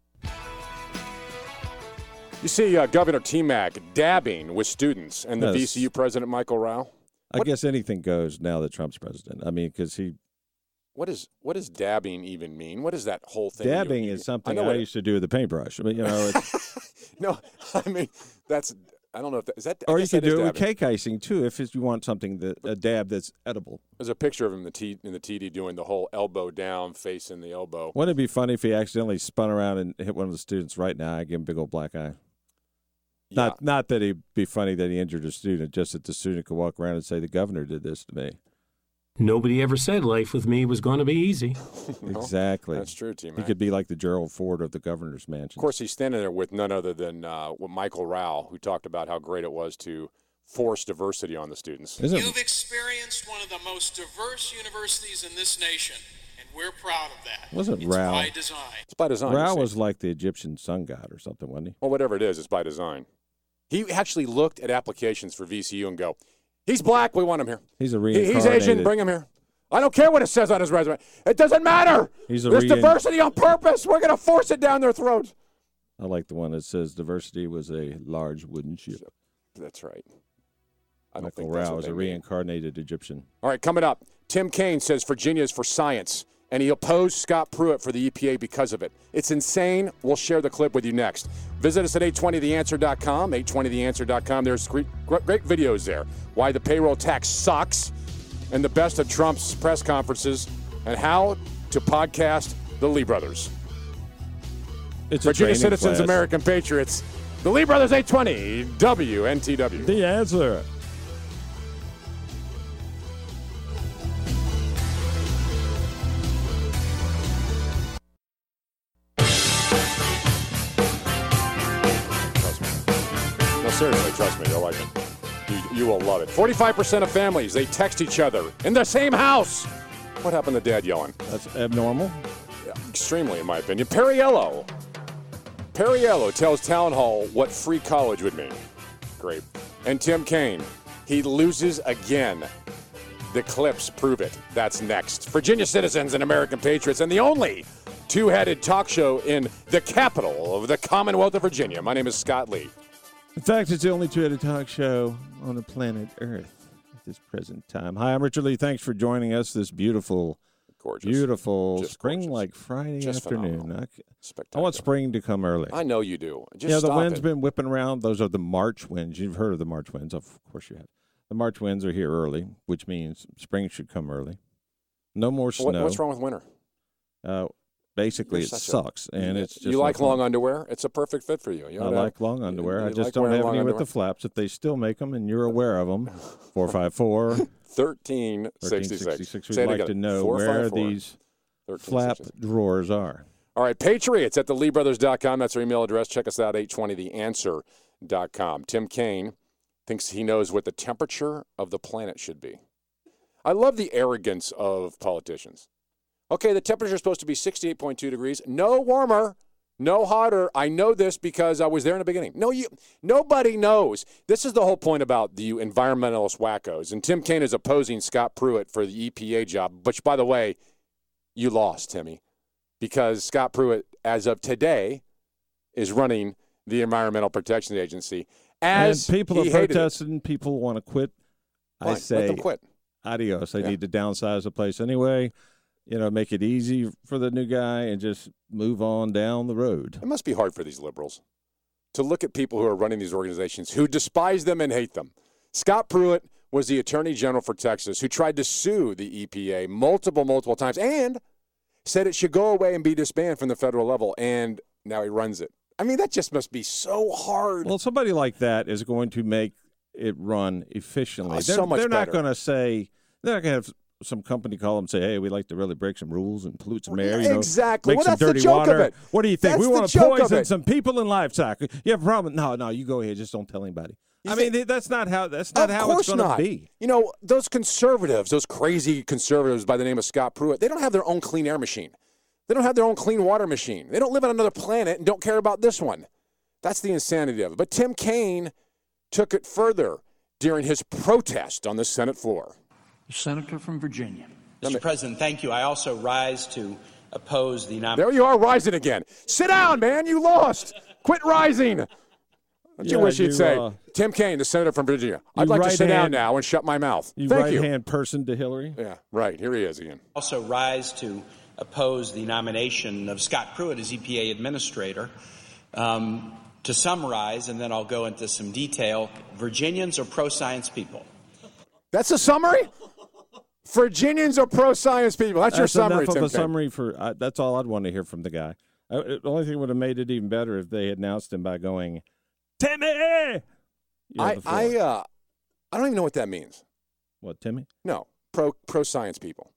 You see uh, Governor T Mac dabbing with students and the Yes. VCU president, Michael Rao. I guess anything goes now that Trump's president. I mean, because he What is what does dabbing even mean? What is that whole thing? dabbing you- is something I, I, know what it- used to do with a paintbrush. I mean, you know, No, I mean that's I don't know if that is that. I or you could do it with cake icing too, if you want something that a dab that's edible. There's a picture of him in the T, in the TD doing the whole elbow down, face in the elbow. Wouldn't it be funny if he accidentally spun around and hit one of the students right the eye, give him a big old black eye? Yeah. Not, not that it'd be funny that he injured a student, just that the student could walk around and say the governor did this to me. Nobody ever said life with me was going to be easy. exactly. That's true, T He could be like the Gerald Ford of the governor's mansion. Of course, he's standing there with none other than uh, Michael Rao, who talked about how great it was to force diversity on the students. Isn't You've experienced one of the most diverse universities in this nation, and we're proud of that. Wasn't it's Rao- by design. It's by design. Rao was like the Egyptian sun god or something, wasn't he? Well, whatever it is, it's by design. He actually looked at applications for VCU and go, "He's black, we want him here. He's a He- he's Asian, bring him here. I don't care what it says on his resume. It doesn't matter. He's a There's rein- diversity on purpose. We're going to force it down their throats." I like the one that says diversity was a large wooden ship. That's right. I don't Michael think Rao is a mean. reincarnated Egyptian. All right, coming up, Tim Kaine says Virginia is for science, and he opposed Scott Pruitt for the EPA because of it. It's insane. We'll share the clip with you next. Visit us at 820theanswer.com, 820theanswer.com. There's great, great videos there. Why the payroll tax sucks, and the best of Trump's press conferences, and how to podcast the Lee Brothers. It's Virginia Citizens, class. American Patriots. The Lee Brothers 820, WNTW. The answer. Trust me, you'll like it. You, you will love it. 45% of families, they text each other in the same house. What happened to dad yelling? That's abnormal. Yeah, extremely, in my opinion. Perriello. Perriello tells Town Hall what free college would mean. Great. And Tim Kaine, he loses again. The clips prove it. That's next. Virginia Citizens and American Patriots, and the only two headed talk show in the capital of the Commonwealth of Virginia. My name is Scott Lee. In fact, it's the only two-headed talk show on the planet Earth at this present time. Hi, I'm Richard Lee. Thanks for joining us this beautiful, Gorgeous. beautiful Just spring-like Friday Just afternoon. I, I want spring to come early. I know you do. Just yeah, the wind's it. been whipping around. Those are the March winds. You've heard of the March winds, of course you have. The March winds are here early, which means spring should come early. No more snow. What- what's wrong with winter? Uh, basically, You're it a- sucks, and it's just you like fun. long underwear. It's a perfect fit for you. you I like long underwear. you I just like don't have any with the flaps. If they still make them, and you're aware of them, four five four. 1366. 1366. We'd Say like to know 454. where these flap 1366. drawers are. All right, Patriots at theleebrothers.com. That's our email address. Check us out, 820theanswer.com. Tim Kaine thinks he knows what the temperature of the planet should be. I love the arrogance of politicians. Okay, the temperature is supposed to be 68.2 degrees. No warmer, no hotter. I know this because I was there in the beginning. No, you. Nobody knows. This is the whole point about the environmentalist wackos. And Tim Kaine is opposing Scott Pruitt for the EPA job, which, by the way, you lost, Timmy, because Scott Pruitt, as of today, is running the Environmental Protection Agency. As and people are hated it. protesting. People want to quit. Fine, I let say them quit. adios. They Yeah. need to downsize the place anyway. You know, make it easy for the new guy and just move on down the road. It must be hard for these liberals to look at people who are running these organizations who despise them and hate them. Scott Pruitt was the Attorney General for Texas who tried to sue the EPA multiple, multiple times and said it should go away and be disbanded from the federal level. And now he runs it. I mean, that just must be so hard. Well, somebody like that is going to make it run efficiently. Oh, they're so much they're not going to say they're not going to have some company call them and say, "Hey, we like to really break some rules and pollute some air." You know, exactly. Make Well, some that's the dirty joke of water. it. What do you think? That's we want to poison some people in livestock. You have a problem? No, no. You go ahead. Just don't tell anybody. I mean, that's not how. That's not how it's going to be. You know, those conservatives, those crazy conservatives by the name of Scott Pruitt, they don't have their own clean air machine. They don't have their own clean water machine. They don't live on another planet and don't care about this one. That's the insanity of it. But Tim Kaine took it further during his protest on the Senate floor. Senator from Virginia. Mr. President, thank you. I also rise to oppose the nomination. There you are, rising again. Sit down, man. You lost. Quit rising. What you Yeah, wish you'd you, say? uh, Tim Kaine, the senator from Virginia. I'd like to right sit down now and shut my mouth. You Thank right you. hand person to Hillary. Yeah, right. Here he is again. also rise to oppose the nomination of Scott Pruitt as EPA administrator. Um, to summarize, and then I'll go into some detail, Virginians are pro science people. That's a summary? Virginians are pro science people. That's, your That's summary, enough Tim of a summary for. Uh, that's all I'd want to hear from the guy. Uh, the only thing would have made it even better if they had announced him by going, "Timmy." You have I, the. I, uh, I don't even know what that means. what Timmy? No, pro pro science people.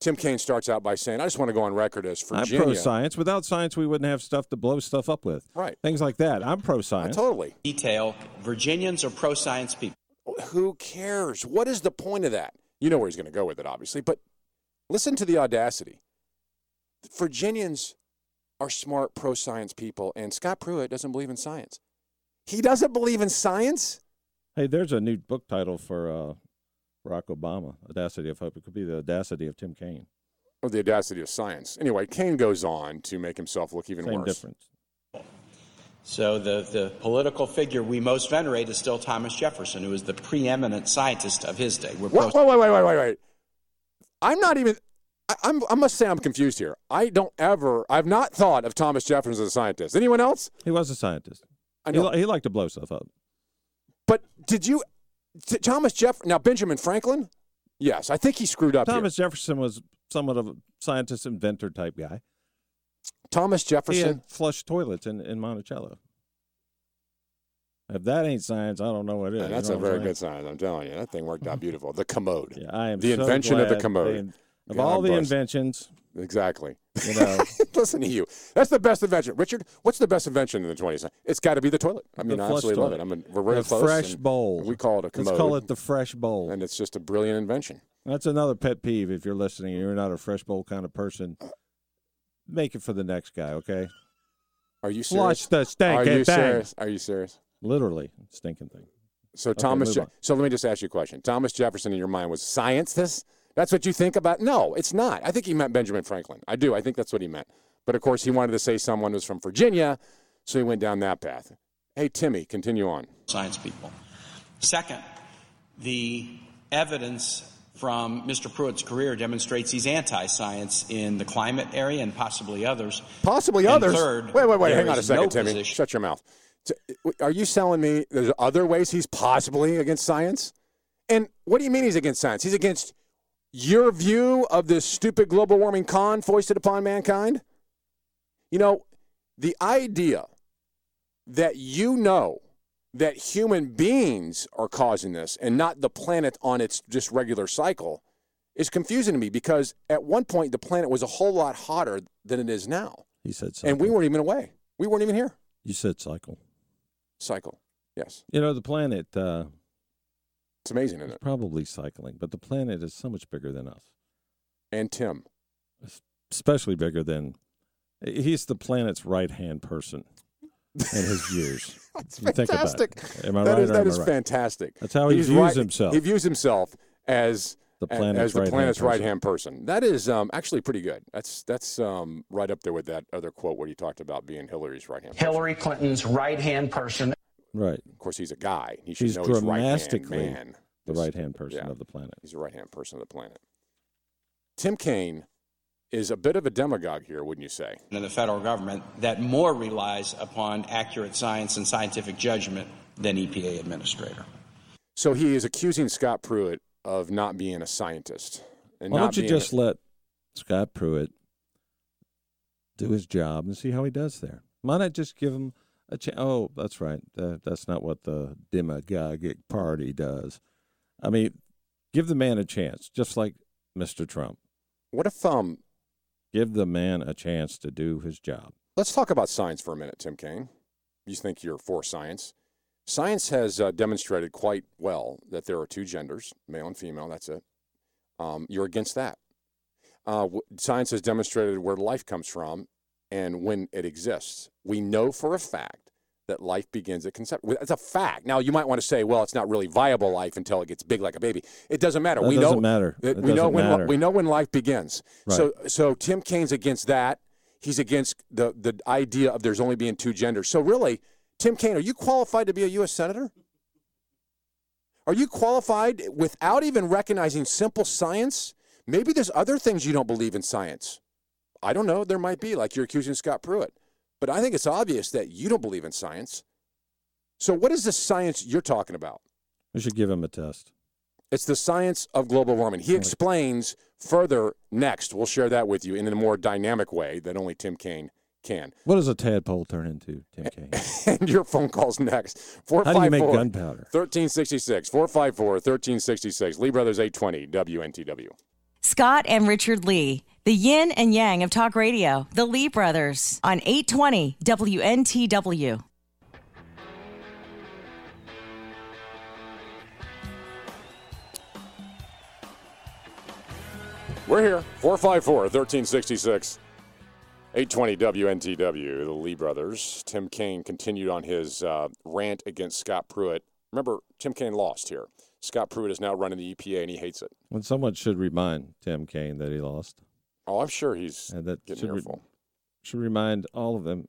Tim Kaine starts out by saying, "I just want to go on record as I'm Virginia." pro science. Without science, we wouldn't have stuff to blow stuff up with. Right. Things like that. I'm pro Uh, science. totally. Detail, Virginians are pro science people. Who cares? What is the point of that? You know where he's going to go with it, obviously. But listen to the audacity. Virginians are smart pro science people, and Scott Pruitt doesn't believe in science. He doesn't believe in science? Hey, there's a new book title for uh, Barack Obama, Audacity of Hope. It could be The Audacity of Tim Kaine. Or the audacity of science. Anyway, Kaine goes on to make himself look even Same worse. difference. So the, the political figure we most venerate is still Thomas Jefferson, who is the preeminent scientist of his day. We're pro- Wait, wait, wait, wait, wait, wait, wait. I'm not even. I, I'm. I must say I'm confused here. I don't ever. I've not thought of Thomas Jefferson as a scientist. Anyone else? He was a scientist. I He, know. li- he liked to blow stuff up. But did you, t- Thomas Jeff? Now Benjamin Franklin. Yes, I think he screwed up. here. Thomas Jefferson was somewhat of a scientist inventor type guy. Thomas Jefferson. flush toilets in, in Monticello. If that ain't science, I don't know what is. Yeah, you that's know a very good science. I'm telling you, that thing worked out mm-hmm. beautiful. The commode. Yeah, I am the so invention of the commode. of God all the inventions, Exactly. you know, Listen to you. That's the best invention, Richard. What's the best invention in the 20th century? It's got to be the toilet. I mean, I absolutely love it. I mean, we're very the close. fresh bowl. We call it a commode. Let's call it the fresh bowl. and it's just a brilliant invention. That's another pet peeve. If you're listening and you're not a fresh bowl kind of person, make it for the next guy, okay? Are you serious? Flush the stinking Are you thing. serious? Are you serious? Literally, stinking thing. So Okay, Thomas. Je- so let me just ask you a question. Thomas Jefferson in your mind was science. This? That's what you think about? No, it's not. I think he meant Benjamin Franklin. I do. I think that's what he meant. But of course, he wanted to say someone was from Virginia, so he went down that path. Hey, Timmy, continue on. science people. Second, the evidence from Mr. Pruitt's career demonstrates he's anti-science in the climate area and possibly others. Possibly And others. third, wait, wait, wait. Hang on a second, no Timmy. position- Shut your mouth. Are you telling me there's other ways he's possibly against science? And what do you mean he's against science? He's against your view of this stupid global warming con foisted upon mankind? You know, the idea that you know that human beings are causing this and not the planet on its just regular cycle is confusing to me because at one point the planet was a whole lot hotter than it is now. He said cycle. And we weren't even away. We weren't even here. You said cycle. Cycle. Yes. You know, the planet uh, It's amazing, isn't is it? probably cycling, but the planet is so much bigger than us, And Tim. especially bigger than. He's the planet's right hand person in his views. That's You think about it. fantastic. Am I That right is- or that am I right? fantastic. That's how he He's views right- himself. He views himself as The planet's as the right-hand planet's person. right hand person. That is um, actually pretty good. That's that's um, right up there with that other quote where he talked about being Hillary's right hand. Hillary Clinton's right hand person. Right. Of course, he's a guy. He should He's know he's right hand dramatically man. the This- right hand person yeah. of the planet. He's the right hand person of the planet. Tim Kaine is a bit of a demagogue here, wouldn't you say? in the federal government that more relies upon accurate science and scientific judgment than EPA administrator. So he is accusing Scott Pruitt of not being a scientist. And Why not don't you being just let Scott Pruitt do his job and see how he does there? Why not just give him a chance? Oh, that's right. Uh, that's not what the demagogic party does. I mean, give the man a chance, just like Mr. Trump. What if um Give the man a chance to do his job. Let's talk about science for a minute, Tim Kaine. You think you're for science. Science has uh, demonstrated quite well that there are two genders, male and female, that's it. Um, you're against that. Uh, science has demonstrated where life comes from and when it exists. We know for a fact that life begins at conception. It's a fact. Now, you might want to say, well, it's not really viable life until it gets big like a baby. It doesn't matter. That we doesn't know, matter. that It we know when matter. we know when life begins. Right. So so Tim Kaine's against that. He's against the the idea of there's only being two genders. So really, Tim Kaine, are you qualified to be a U.S. senator? Are you qualified without even recognizing simple science? Maybe there's other things you don't believe in science. I don't know. There might be, like you're accusing Scott Pruitt. But I think it's obvious that you don't believe in science. So, what is the science you're talking about? We should give him a test. It's the science of global warming. He explains further next. We'll share that with you in a more dynamic way that only Tim Kaine can. What does a tadpole turn into, Tim Kaine? and your phone calls next. How do you make 454 gunpowder? 1366. 454 1366. Lee Brothers 820 WNTW. Scott and Richard Lee, the yin and yang of talk radio, the Lee brothers on 820 WNTW. We're here. 454 1366. 820 WNTW, the Lee brothers. Tim Kaine continued on his uh, rant against Scott Pruitt. Remember, Tim Kaine lost here. Scott Pruitt is now running the EPA and he hates it. When someone should remind Tim Kaine that he lost. Oh, I'm sure he's And that getting should, re- should remind all of them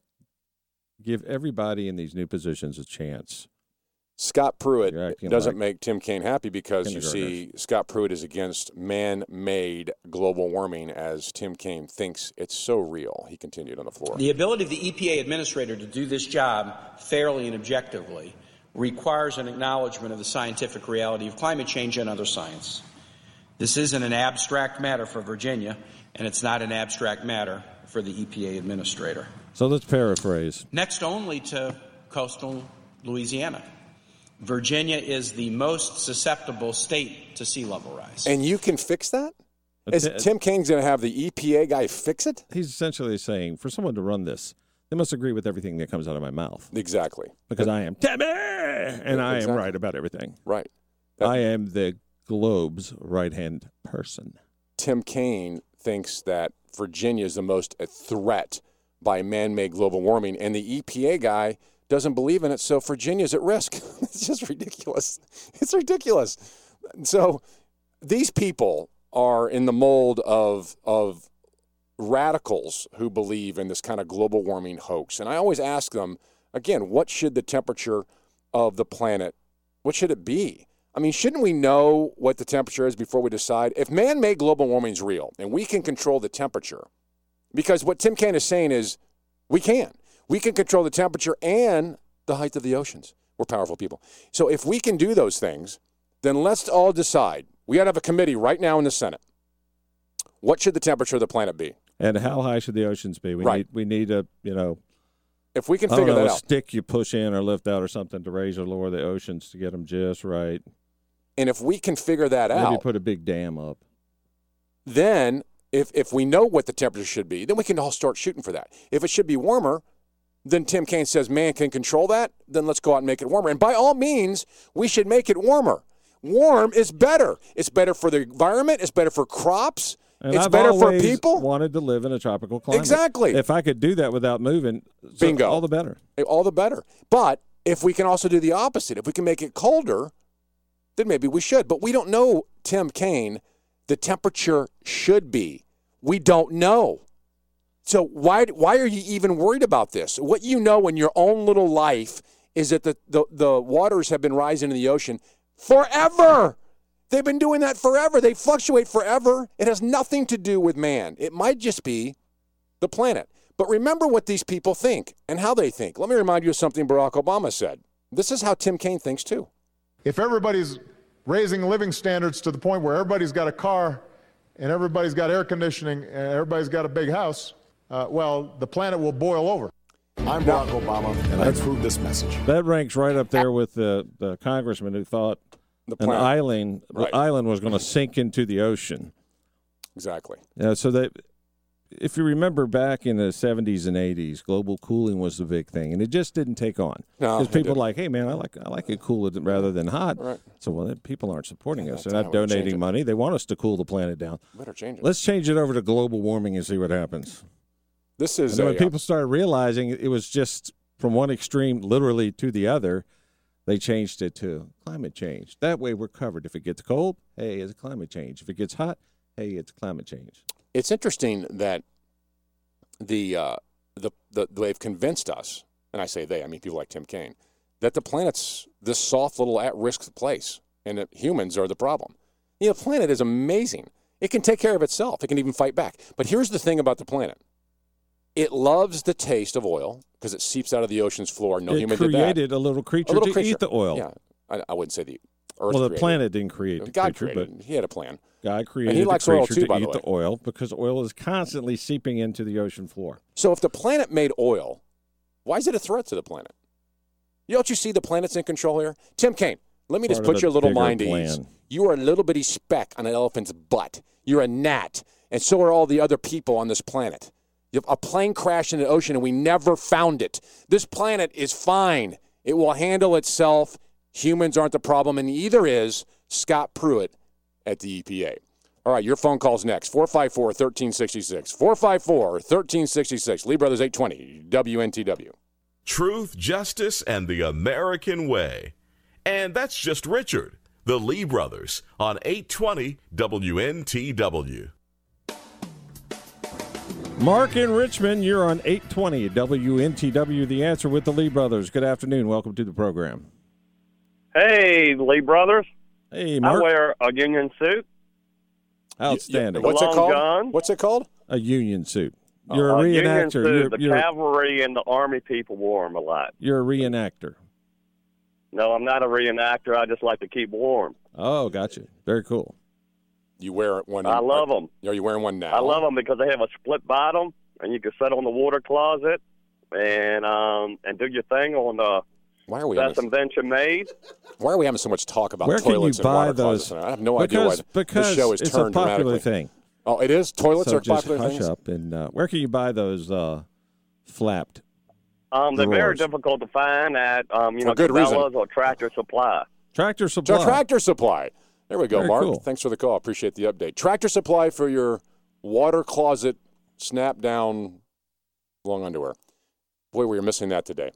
give everybody in these new positions a chance. Scott Pruitt doesn't like make Tim Kaine happy because you see Scott Pruitt is against man-made global warming as Tim Kaine thinks it's so real. He continued on the floor. The ability of the EPA administrator to do this job fairly and objectively requires an acknowledgement of the scientific reality of climate change and other science. This isn't an abstract matter for Virginia, and it's not an abstract matter for the EPA administrator. So let's paraphrase. Next only to coastal Louisiana. Virginia is the most susceptible state to sea level rise. And you can fix that? Is Ti- Tim Kaine's going to have the EPA guy fix it? He's essentially saying for someone to run this, they must agree with everything that comes out of my mouth. Exactly. Because I am Timmy, and I am right about everything. Right. I am the globe's right hand person. Tim Kaine thinks that Virginia is the most threat by man-made global warming, and the EPA guy doesn't believe in it. So Virginia's at risk. it's just ridiculous. It's ridiculous. So these people are in the mold of of radicals who believe in this kind of global warming hoax. And I always ask them again, what should the temperature of the planet? What should it be? I mean, shouldn't we know what the temperature is before we decide? If man made global warming is real and we can control the temperature, because what Tim Kaine is saying is we can. We can control the temperature and the height of the oceans. We're powerful people. So if we can do those things, then let's all decide. We got to have a committee right now in the Senate. What should the temperature of the planet be? And how high should the oceans be? We Right. need we need a you know If we can figure know, that a out. stick you push in or lift out or something to raise or lower the oceans to get them just right. And if we can figure that out. Maybe put a big dam up. then if if we know what the temperature should be, then we can all start shooting for that. If it should be warmer, then Tim Kaine says man can control that, then let's go out and make it warmer. And by all means, we should make it warmer. Warm is better. It's better for the environment, it's better for crops, And it's I've better for people. Wanted to live in a tropical climate. Exactly. If I could do that without moving, so Bingo. all the better. Eh, all the better. But if we can also do the opposite, if we can make it colder, then maybe we should. But we don't know, Tim Kaine, the temperature should be. We don't know. So why why are you even worried about this? What you know in your own little life is that the, the, the waters have been rising in the ocean forever. They've been doing that forever. They fluctuate forever. It has nothing to do with man. It might just be the planet. But remember what these people think and how they think. Let me remind you of something Barack Obama said. This is how Tim Kaine thinks too. If everybody's raising living standards to the point where everybody's got a car and everybody's got air conditioning and everybody's got a big house, uh, well, the planet will boil over. I'm Barack Obama, and I approve this message. That ranks right up there with the, the congressman who thought The an island Right. the island was going to sink into the ocean. Exactly. Yeah, so that if you remember back in the 70s and 80s, global cooling was the big thing, and it just didn't take on. No, because people like, hey man, I like I like it cooler rather than hot. Right. So well, people aren't supporting us. They're not how we change donating money. They want us to cool the planet down. Better change it. Let's change it over to global warming and see what happens. This is a, when uh, people started realizing it was just from one extreme, literally to the other, they changed it to climate change. That way, we're covered. If it gets cold, hey, it's climate change. If it gets hot, hey, it's climate change. it's interesting that the, uh, the the they've convinced us, and I say they, I mean people like Tim Kaine, that the planet's this soft little at-risk place, and that humans are the problem. You know, the planet is amazing. It can take care of itself. It can even fight back. But here's the thing about the planet: it loves the taste of oil because it seeps out of the ocean's floor. No it human did that. created a little creature a little to creature. eat the oil. Yeah, I, I wouldn't say the Earth. well, the created planet didn't create the God creature, created. it. He had a plan. but God And created he the likes oil creature too, to the eat way. the oil because oil is constantly seeping into the ocean floor. So if the planet made oil, why is it a threat to the planet? You don't you see the planet's in control here? Tim Kaine, let me just Part of put your little mind at ease. You are a little bitty speck on an elephant's butt. You're a gnat, and so are all the other people on this planet. A plane crashed in the ocean, and we never found it. This planet is fine. It will handle itself. Humans aren't the problem, and either is Scott Pruitt at the EPA. All right, your phone call's next 454 1366. 454 1366. Lee Brothers 820, WNTW. Truth, justice, and the American way. And that's just Richard, the Lee brothers, on 820 WNTW. Mark in Richmond, you're on 820 WNTW, the answer with the Lee brothers. Good afternoon. Welcome to the program. Hey, Lee Brothers. Hey, Mark. I wear a union suit. Outstanding. What's it called? gun. What's it called? A union suit. You're a Uh, union reenactor. suit. You're, the you're, cavalry and the army people wore them a lot. you're a reenactor. No, I'm not a reenactor. I just like to keep warm. Oh, gotcha. Very cool. You wear it one. I love them. Are you wearing one now? I love them because they have a split bottom, and you can sit on the water closet and um and do your thing on the Why are we best having, invention made. why are we having so much talk about Where can you and buy water those? closets? I have no because, idea why because this show is it's turned a popular thing. Oh, it is. Toilets so are just popular hush things. up. And uh, where can you buy those uh, flapped? Um, they're very difficult to find at um you For know good reason. Cabela's or Tractor Supply. Tractor Supply. So Tractor Supply. There we go, Very Mark. cool. Thanks for the call. Appreciate the update. Tractor Supply for your water closet snap down long underwear. Boy, we were missing that today.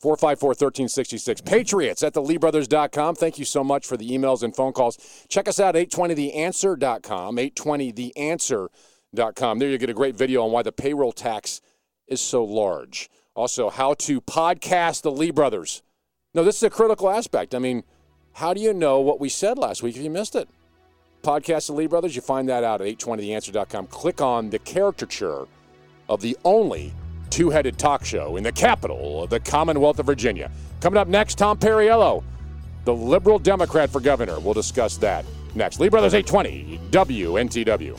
454 1366. Patriots at theleebrothers.com. Thank you so much for the emails and phone calls. Check us out, 820theanswer.com. 820theanswer.com. There you get a great video on why the payroll tax is so large. Also, how to podcast the Lee Brothers. No, this is a critical aspect. I mean, how do you know what we said last week if you missed it? Podcast the Lee Brothers, you find that out at 820theanswer.com. Click on the caricature of the only two headed talk show in the capital of the Commonwealth of Virginia. Coming up next, Tom Perriello, the liberal Democrat for governor. We'll discuss that next. Lee Brothers 820, WNTW.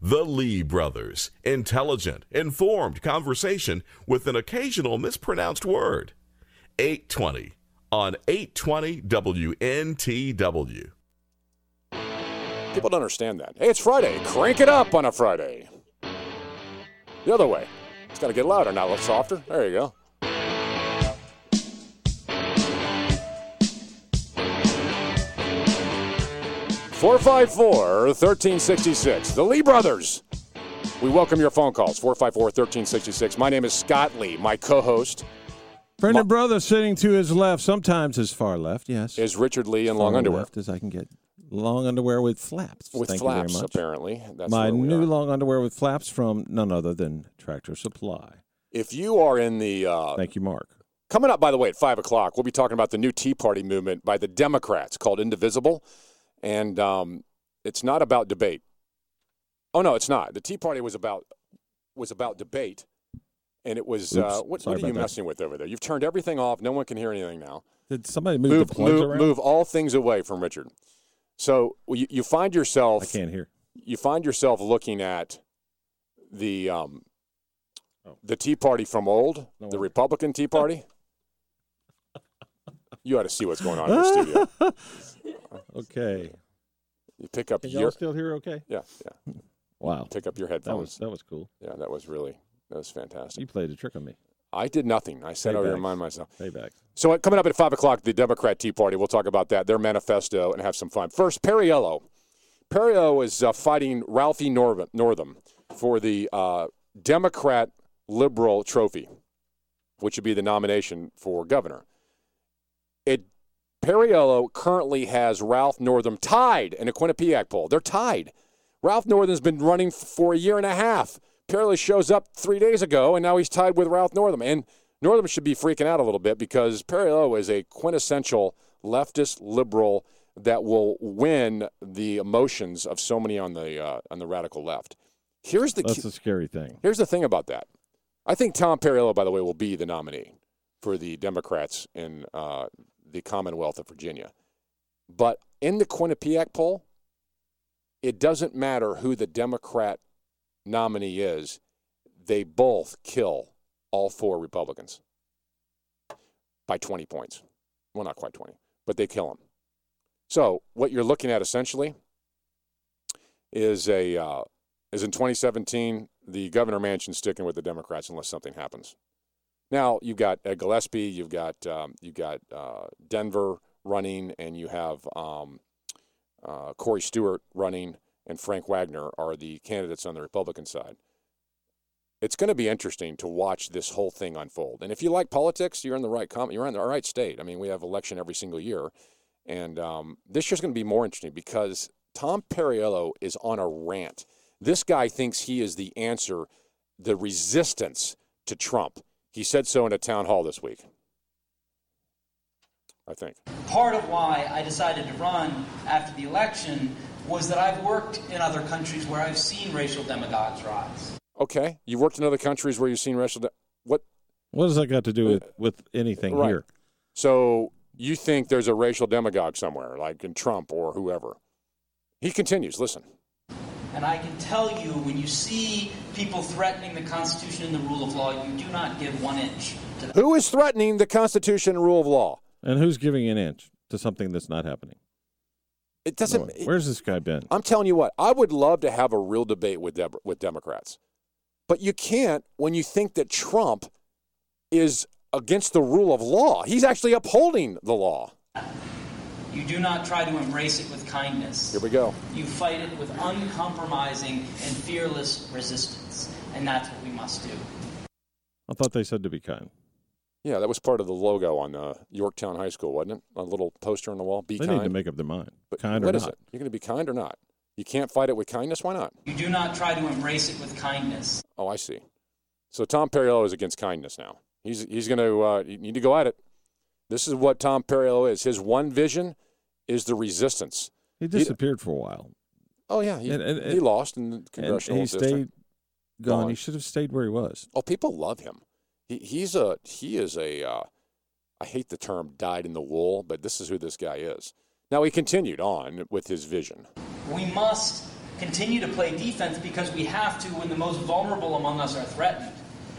The Lee brothers. Intelligent, informed conversation with an occasional mispronounced word. 820 on 820 WNTW. People don't understand that. Hey, it's Friday. Crank it up on a Friday. The other way. It's got to get louder, now. a little softer. There you go. Four five four thirteen sixty six. The Lee Brothers. We welcome your phone calls. 454 1366. My name is Scott Lee. My co host Friend and brother sitting to his left, sometimes his far left, yes. is Richard Lee in long underwear. left as I can get. Long underwear with flaps. With Thank flaps, you very much. apparently. That's My new are. long underwear with flaps from none other than Tractor Supply. If you are in the uh, Thank you, Mark. Coming up, by the way, at 5 o'clock, we'll be talking about the new Tea Party movement by the Democrats called Indivisible. And um, it's not about debate. Oh, no, it's not. The Tea Party was about was about debate. And it was, uh, what, what are you that. messing with over there? You've turned everything off. No one can hear anything now. Did somebody move, Move, move, around? move all things away from Richard. So you, you find yourself. I can't hear. You find yourself looking at the um, the Tea Party from old, the Republican Tea Party. you ought to see what's going on in the studio. Okay. You pick up your y'all still hear okay? yeah yeah. Wow. Pick up your headphones. That was that was cool. yeah, that was really that was fantastic. You played a trick on me. I did nothing. I said I would Payback. remind myself. Payback. So uh, coming up at five o'clock, the Democrat Tea Party. We'll talk about that, their manifesto, and have some fun. First, Perriello. Perriello is uh, fighting Ralphie Northam, Northam for the uh, Democrat Liberal Trophy, which would be the nomination for governor. It Perriello currently has Ralph Northam tied in a Quinnipiac poll. They're tied. Ralph Northam's been running for a year and a half. Perriello shows up three days ago, and now he's tied with Ralph Northam. And Northam should be freaking out a little bit because Perriello is a quintessential leftist liberal that will win the emotions of so many on the uh, on the radical left. Here's the That's key- a scary thing. Here's the thing about that. I think Tom Perriello, by the way, will be the nominee for the Democrats in uh, the Commonwealth of Virginia. But in the Quinnipiac poll, it doesn't matter who the Democrat nominee is, they both kill all four Republicans by 20 points. Well, not quite 20, but they kill them. So what you're looking at essentially is a uh, is in 2017 the governor mansion sticking with the Democrats unless something happens. Now you've got Ed Gillespie, you've got um, you got uh, Denver running, and you have um, uh, Corey Stewart running, and Frank Wagner are the candidates on the Republican side. It's going to be interesting to watch this whole thing unfold. And if you like politics, you're in the right com- you're in the right state. I mean, we have election every single year, and um, this year's going to be more interesting because Tom Perriello is on a rant. This guy thinks he is the answer, the resistance to Trump. He said so in a town hall this week. I think. Part of why I decided to run after the election was that I've worked in other countries where I've seen racial demagogues rise. Okay, you've worked in other countries where you've seen racial. De- what? What does that got to do with, uh, with anything Right. here? So you think there's a racial demagogue somewhere, like in Trump or whoever? He continues. Listen. And I can tell you, when you see people threatening the Constitution and the rule of law, you do not give one inch to. Who is threatening the Constitution and rule of law? And who's giving an inch to something that's not happening? It doesn't. No. Where's this guy been? I'm telling you what. I would love to have a real debate with Deb- with Democrats, but you can't when you think that Trump is against the rule of law. He's actually upholding the law. You do not try to embrace it with kindness. Here we go. You fight it with uncompromising and fearless resistance. And that's what we must do. I thought they said to be kind. Yeah, that was part of the logo on uh, Yorktown High School, wasn't it? A little poster on the wall. Be they kind. need to make up their mind. But kind what or is not. it? You're going to be kind or not? You can't fight it with kindness. Why not? You do not try to embrace it with kindness. Oh, I see. So Tom Perriello is against kindness now. He's he's going to uh, you need to go at it. This is what Tom Perriello is. His one vision is the resistance. He disappeared for a while. Oh yeah, he, And- and- he lost in the And congressional he district. stayed gone. Gone. He should have stayed where he was. Oh, people love him. He he's a he is a uh, I hate the term dyed in the wool, but this is who this guy is. Now he continued on with his vision. We must continue to play defense because we have to when the most vulnerable among us are threatened.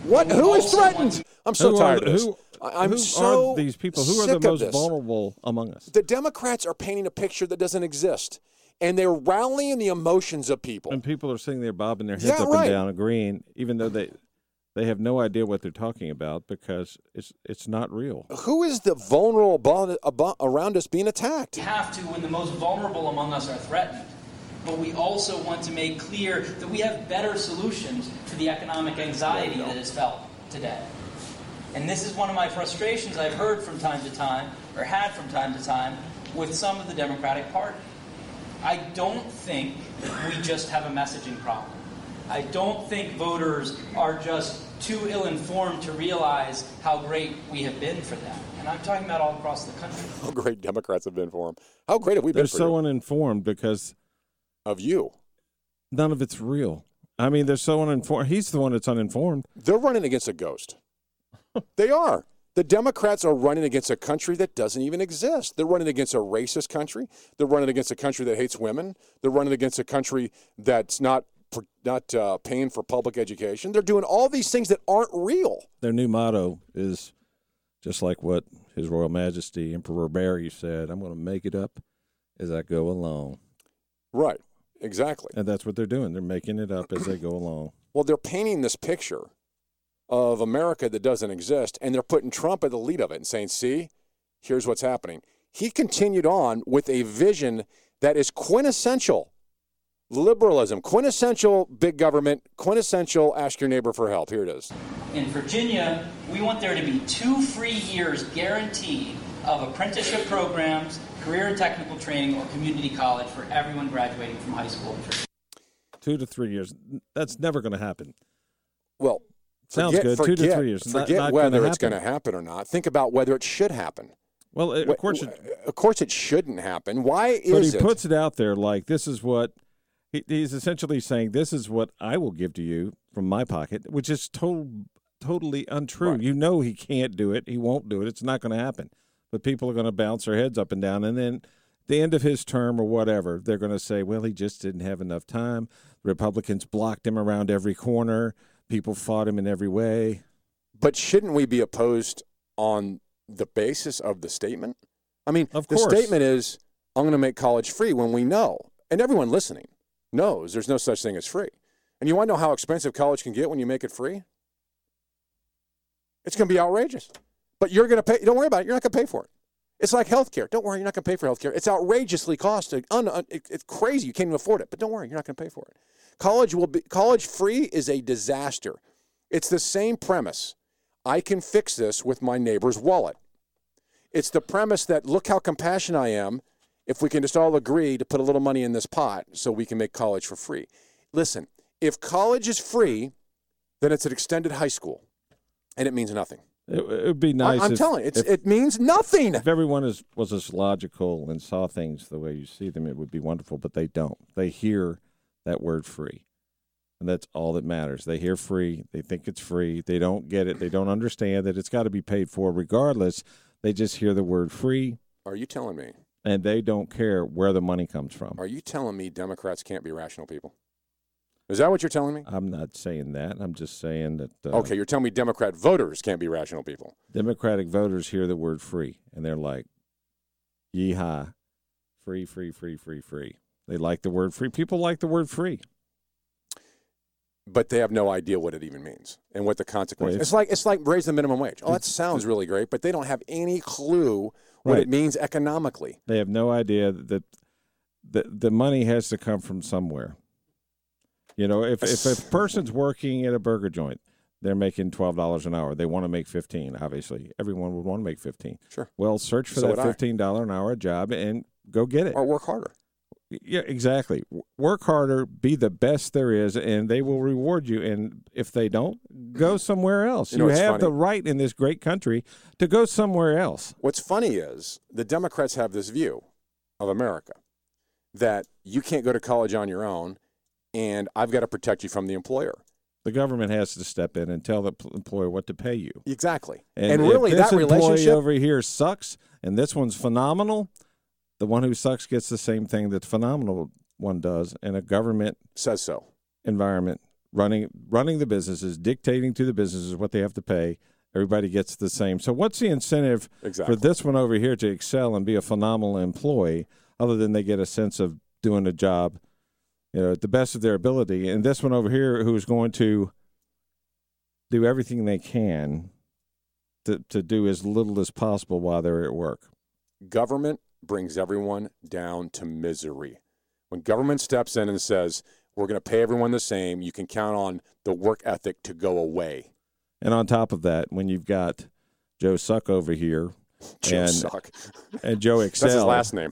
What? Who is threatened? I'm so Who tired the- of this. who- I- I'm who so are these people? Who are sick the of most vulnerable among us? The Democrats are painting a picture that doesn't exist, and they're rallying the emotions of people. And people are sitting there bobbing their heads Yeah, up right. and down, agreeing, even though they they have no idea what they're talking about because it's it's not real. Who is the vulnerable abo- abo- around us being attacked? We have to when the most vulnerable among us are threatened. But we also want to make clear that we have better solutions to the economic anxiety that is felt today. And this is one of my frustrations I've heard from time to time, or had from time to time, with some of the Democratic Party. I don't think we just have a messaging problem. I don't think voters are just too ill informed to realize how great we have been for them. And I'm talking about all across the country. How great Democrats have been for them. How great have we been They're for so you? uninformed because of you. None of it's real. I mean, they're so uninformed. He's the one that's uninformed. They're running against a ghost. they are. The Democrats are running against a country that doesn't even exist. They're running against a racist country. They're running against a country that hates women. They're running against a country that's not not uh, paying for public education. They're doing all these things that aren't real. Their new motto is just like what His Royal Majesty Emperor Barry said I'm going to make it up as I go along. Right. Exactly. And that's what they're doing. They're making it up as they go along. Well, they're painting this picture of America that doesn't exist, and they're putting Trump at the lead of it and saying, see, here's what's happening. He continued on with a vision that is quintessential liberalism, quintessential big government, quintessential ask your neighbor for help. Here it is. In Virginia, we want there to be two free years guaranteed of apprenticeship programs, career and technical training, or community college for everyone graduating from high school. Two to three years. That's never going to happen. Well, sounds forget, good. Forget, Two to three years. Forget not whether gonna it's going to happen. happen or not. Think about whether it should happen. Well, of course, it, of course, it shouldn't happen. Why is but he it? puts it out there like this is what he, he's essentially saying. This is what I will give to you from my pocket, which is to, totally untrue. You know he can't do it. He won't do it. It's not going to happen. But people are going to bounce their heads up and down, and then the end of his term or whatever, they're going to say, "Well, he just didn't have enough time." Republicans blocked him around every corner. People fought him in every way. But shouldn't we be opposed on the basis of the statement? I mean, Of the course. statement is, I'm going to make college free when we know, and everyone listening knows there's no such thing as free. And you want to know how expensive college can get when you make it free? It's going to be outrageous. But you're going to pay. Don't worry about it. You're not going to pay for it. It's like healthcare. Don't worry, you're not going to pay for healthcare. It's outrageously costed. Un, un, it- it's crazy. You can't even afford it. But don't worry, you're not going to pay for it. College will be college free is a disaster. It's the same premise. I can fix this with my neighbor's wallet. It's the premise that look how compassionate I am if we can just all agree to put a little money in this pot so we can make college for free. Listen, if college is free, then it's an extended high school, and it means nothing. It, it would be I- nice. I'm if- telling you, it means nothing. If everyone is, was as logical and saw things the way you see them, it would be wonderful. But they don't. They hear that word free. And that's all that matters. They hear free. They think it's free. They don't get it. They don't understand that it's got to be paid for regardless. They just hear the word free Are you telling me? and they don't care where the money comes from. Are you telling me Democrats can't be rational people? Is that what you're telling me? I'm not saying that. I'm just saying that uh, Okay, you're telling me Democrat voters can't be rational people. Democratic voters hear the word free and they're like, yeehaw, free, free, free, free, free. They like the word free. People like the word free. but they have no idea what it even means and what the consequences. Right. It's like it's like raise the minimum wage. Oh, that sounds really great, but they don't have any clue what Right. it means economically. They have no idea that the the money has to come from somewhere. You know, if if a person's working at a burger joint, they're making twelve dollars an hour. They want to make fifteen. Obviously, everyone would want to make fifteen. Sure. Well, search for So that fifteen dollar an hour job and go get it. Or work harder. Yeah, exactly. Work harder, be the best there is, and they will reward you. And if they don't, go somewhere else. You You, know what's have funny? the right in this great country to go somewhere else. What's funny is the Democrats have this view of America that you can't go to college on your own, and I've got to protect you from the employer. The government has to step in and tell the pl- employer what to pay you. Exactly. And, And, really, that employee relationship. over here sucks, and this one's phenomenal. The one who sucks gets the same thing that the phenomenal one does in a government says so environment, running running the businesses, dictating to the businesses what they have to pay. Everybody gets the same. So, what's the incentive Exactly. for this one over here to excel and be a phenomenal employee, other than they get a sense of doing a job, you know, at the best of their ability, and this one over here who's going to do everything they can to to do as little as possible while they're at work. government brings everyone down to misery. When government steps in and says, we're going to pay everyone the same, you can count on the work ethic to go away. And on top of that, when you've got Joe Suck over here, Joe and, Suck. and Joe Excel, That's his last name.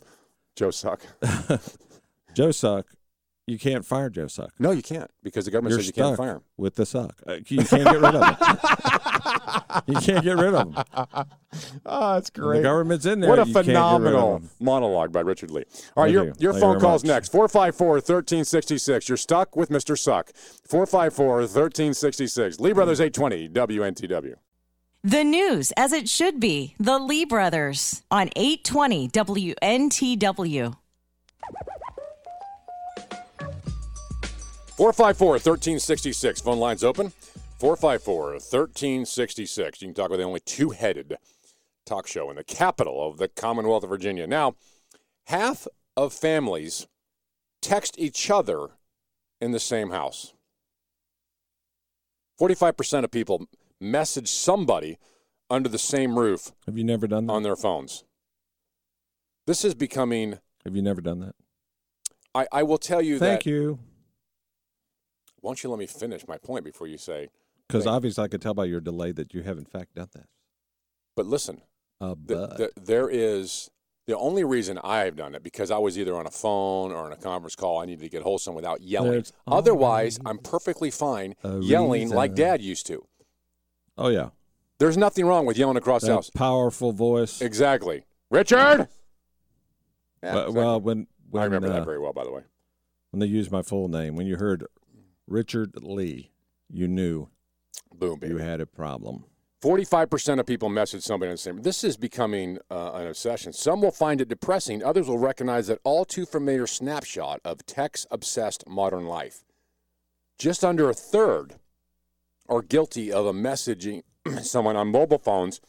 Joe Suck. Joe Suck, you can't fire Joe Suck. No, you can't because the government You're says you can't fire him. with the suck. Uh, You can't get rid of him. you can't get rid of him. Oh, that's When The government's in there. What a you can't get rid of phenomenal him. monologue by Richard Lee. All right, Thank your, you. your Thank phone very calls much. next 454 1366. You're stuck with Mr. Suck. 454 1366. Lee Brothers 820 WNTW. The news as it should be. The Lee Brothers on 820 WNTW. 454 1366. Phone lines open. 454 1366. You can talk with the only two headed talk show in the capital of the Commonwealth of Virginia. Now, half of families text each other in the same house. 45% of people message somebody under the same roof Have you never done that? on their phones. This is becoming, Have you never done that? I, I will tell you Thank that. you. Why don't you let me finish my point before you say, Because obviously I could tell by your delay that you have in fact done that. but listen, Uh, but the, there is the only reason I have done it because I was either on a phone or on a conference call. I needed to get wholesome without yelling. There's Otherwise, I'm perfectly fine yelling like. Dad used to. oh yeah, There's nothing wrong with yelling across the house. powerful voice. Exactly, Richard. Yeah, well, exactly. well, when when I remember uh, that very well, by the way. when they used my full name, when you heard Richard Lee, you knew Boom, baby. you had a problem. 45% of people message somebody on the same. This is becoming uh, an obsession. Some will find it depressing. Others will recognize that all too familiar snapshot of text obsessed modern life. Just under a third are guilty of a messaging someone on mobile phones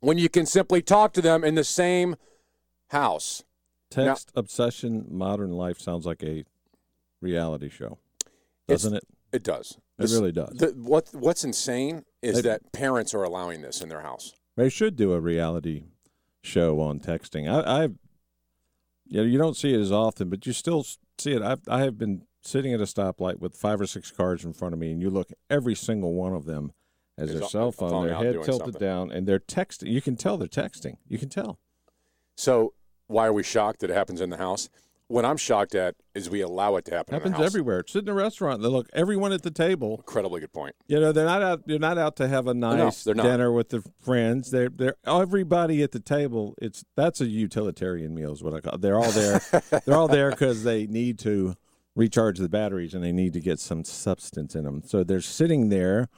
when you can simply talk to them in the same house. Now- Text obsession, modern life sounds like a reality show, It's- doesn't it? It does. It really does. The, what What's insane is They- that parents are allowing this in their house. They should do a reality show on texting. I, I you know, you don't see it as often, but you still see it. I've, I have been sitting at a stoplight with five or six cars in front of me, and you look, every single one of them has Is their cell phone, phone their head tilted something. down, and they're texting. You can tell they're texting. You can tell. So why are we shocked that it happens in the house? What I'm shocked at is we allow it to happen. happens everywhere. Sit in a restaurant, they look everyone at the table. Incredibly good point. You know, they're not out. They're not out to have a nice they're dinner with their friends. They're they're everybody at the table. It's that's a utilitarian meal is what I call. It. They're all there. they're all there because they need to recharge the batteries and they need to get some substance in them. So they're sitting there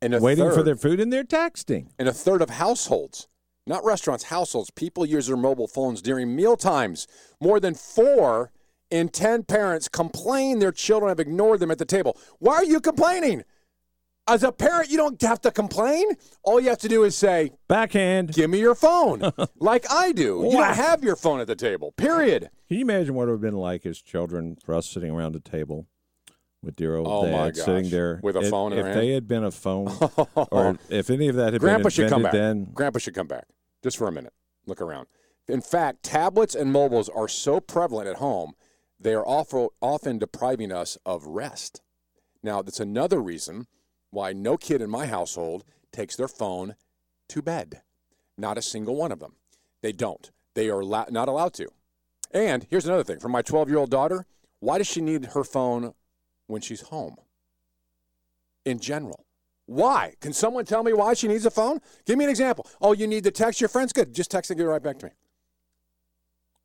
And waiting for their food and they're texting. And a third of households, not restaurants, households, people use their mobile phones during meal times. More than four in 10 parents complain their children have ignored them at the table. Why are you complaining? As a parent, you don't have to complain. All you have to do is say, Backhand. Give me your phone, like I do. You don't have your phone at the table, period. Can you imagine what it would have been like as children for us sitting around a table with dear old Oh, dad sitting there With a if, phone in If they hand? had been a phone, or if any of that had Grandpa been should come back. then, Grandpa should come back just for a minute. Look around. In fact, tablets and mobiles are so prevalent at home, they are often depriving us of rest. Now, that's another reason why no kid in my household takes their phone to bed. Not a single one of them. They don't. They are allo- not allowed to. And here's another thing for my 12 year old daughter, why does she need her phone when she's home? In general. Why? Can someone tell me why she needs a phone? Give me an example. Oh, you need to text your friends? Good. Just text and get it right back to me.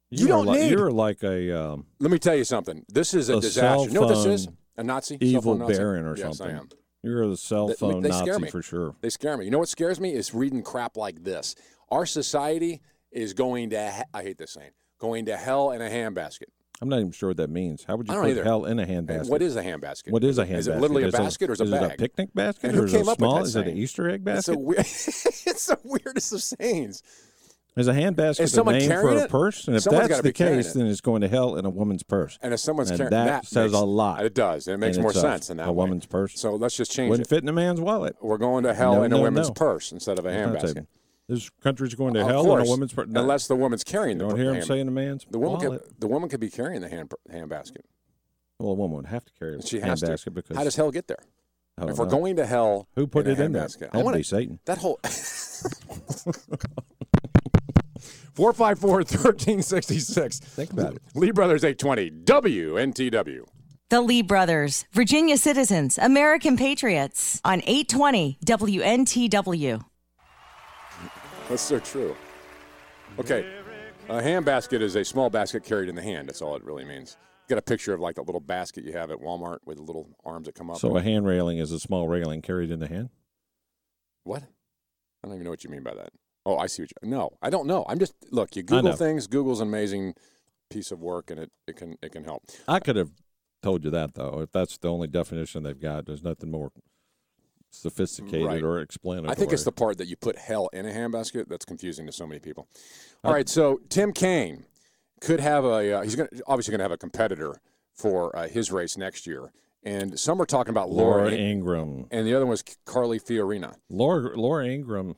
You are don't like, need- You're like a um, Let me tell you something. This is a, A disaster. You know what this is? A Nazi? Evil Nazi? baron or yes, something. I am. You're the cell phone they scare Nazi me. for sure. They scare me. You know what scares me is reading crap like this. Our society is going to, he- I hate this saying, going to hell in a handbasket. I'm not even sure what that means. How would you put either. hell in a handbasket? What is a handbasket? What is a handbasket? Is it literally a basket or is it a it a picnic basket And or is came it small? that Is it an? Easter egg It's, basket? a weird, it's the weirdest of sayings. Is a handbasket Is a name for a purse? And if Someone's that's the case, then it's going to hell in a woman's purse. And if someone's and carrying that, says makes- a lot. It does. It makes more it's a- sense in that a way. woman's purse. So let's just change Wouldn't it. fit in a man's wallet. We're going to hell No, in a woman's no. purse instead of a handbasket. Saying- This country's going to Of hell course, a woman's purse. unless the woman's carrying You the don't hear him saying the man's the woman wallet. could the woman could be carrying the hand handbasket. Well, a woman would have to carry a She has handbasket to. because How does hell get there? I don't If we're know. going to hell, Who put in a it in there? handbasket? I That'd wanna- be Satan. That whole. 454 1366. Think about it. Lee Brothers 820, WNTW. The Lee Brothers, Virginia citizens, American patriots on 820 WNTW. That's so true. Okay. A handbasket is a small basket carried in the hand. That's all it really means. You got a picture of like a little basket you have at Walmart with the little arms that come up. So a hand railing is a small railing carried in the hand. What? I don't even know what you mean by that. Oh, I see what you. No, I don't know. I'm just look. You Google things. Google's an amazing piece of work, and it, it can it can help. I could have told you that though. If that's the only definition they've got, there's nothing more sophisticated Right. or explanatory. I think it's the part that you put hell in a handbasket that's confusing to so many people. All right, so Tim Kaine could have a uh, he's going to obviously going to have a competitor for uh, his race next year, and some are talking about Laura, Laura Ingraham. and the other one was Carly Fiorina. Laura Laura Ingraham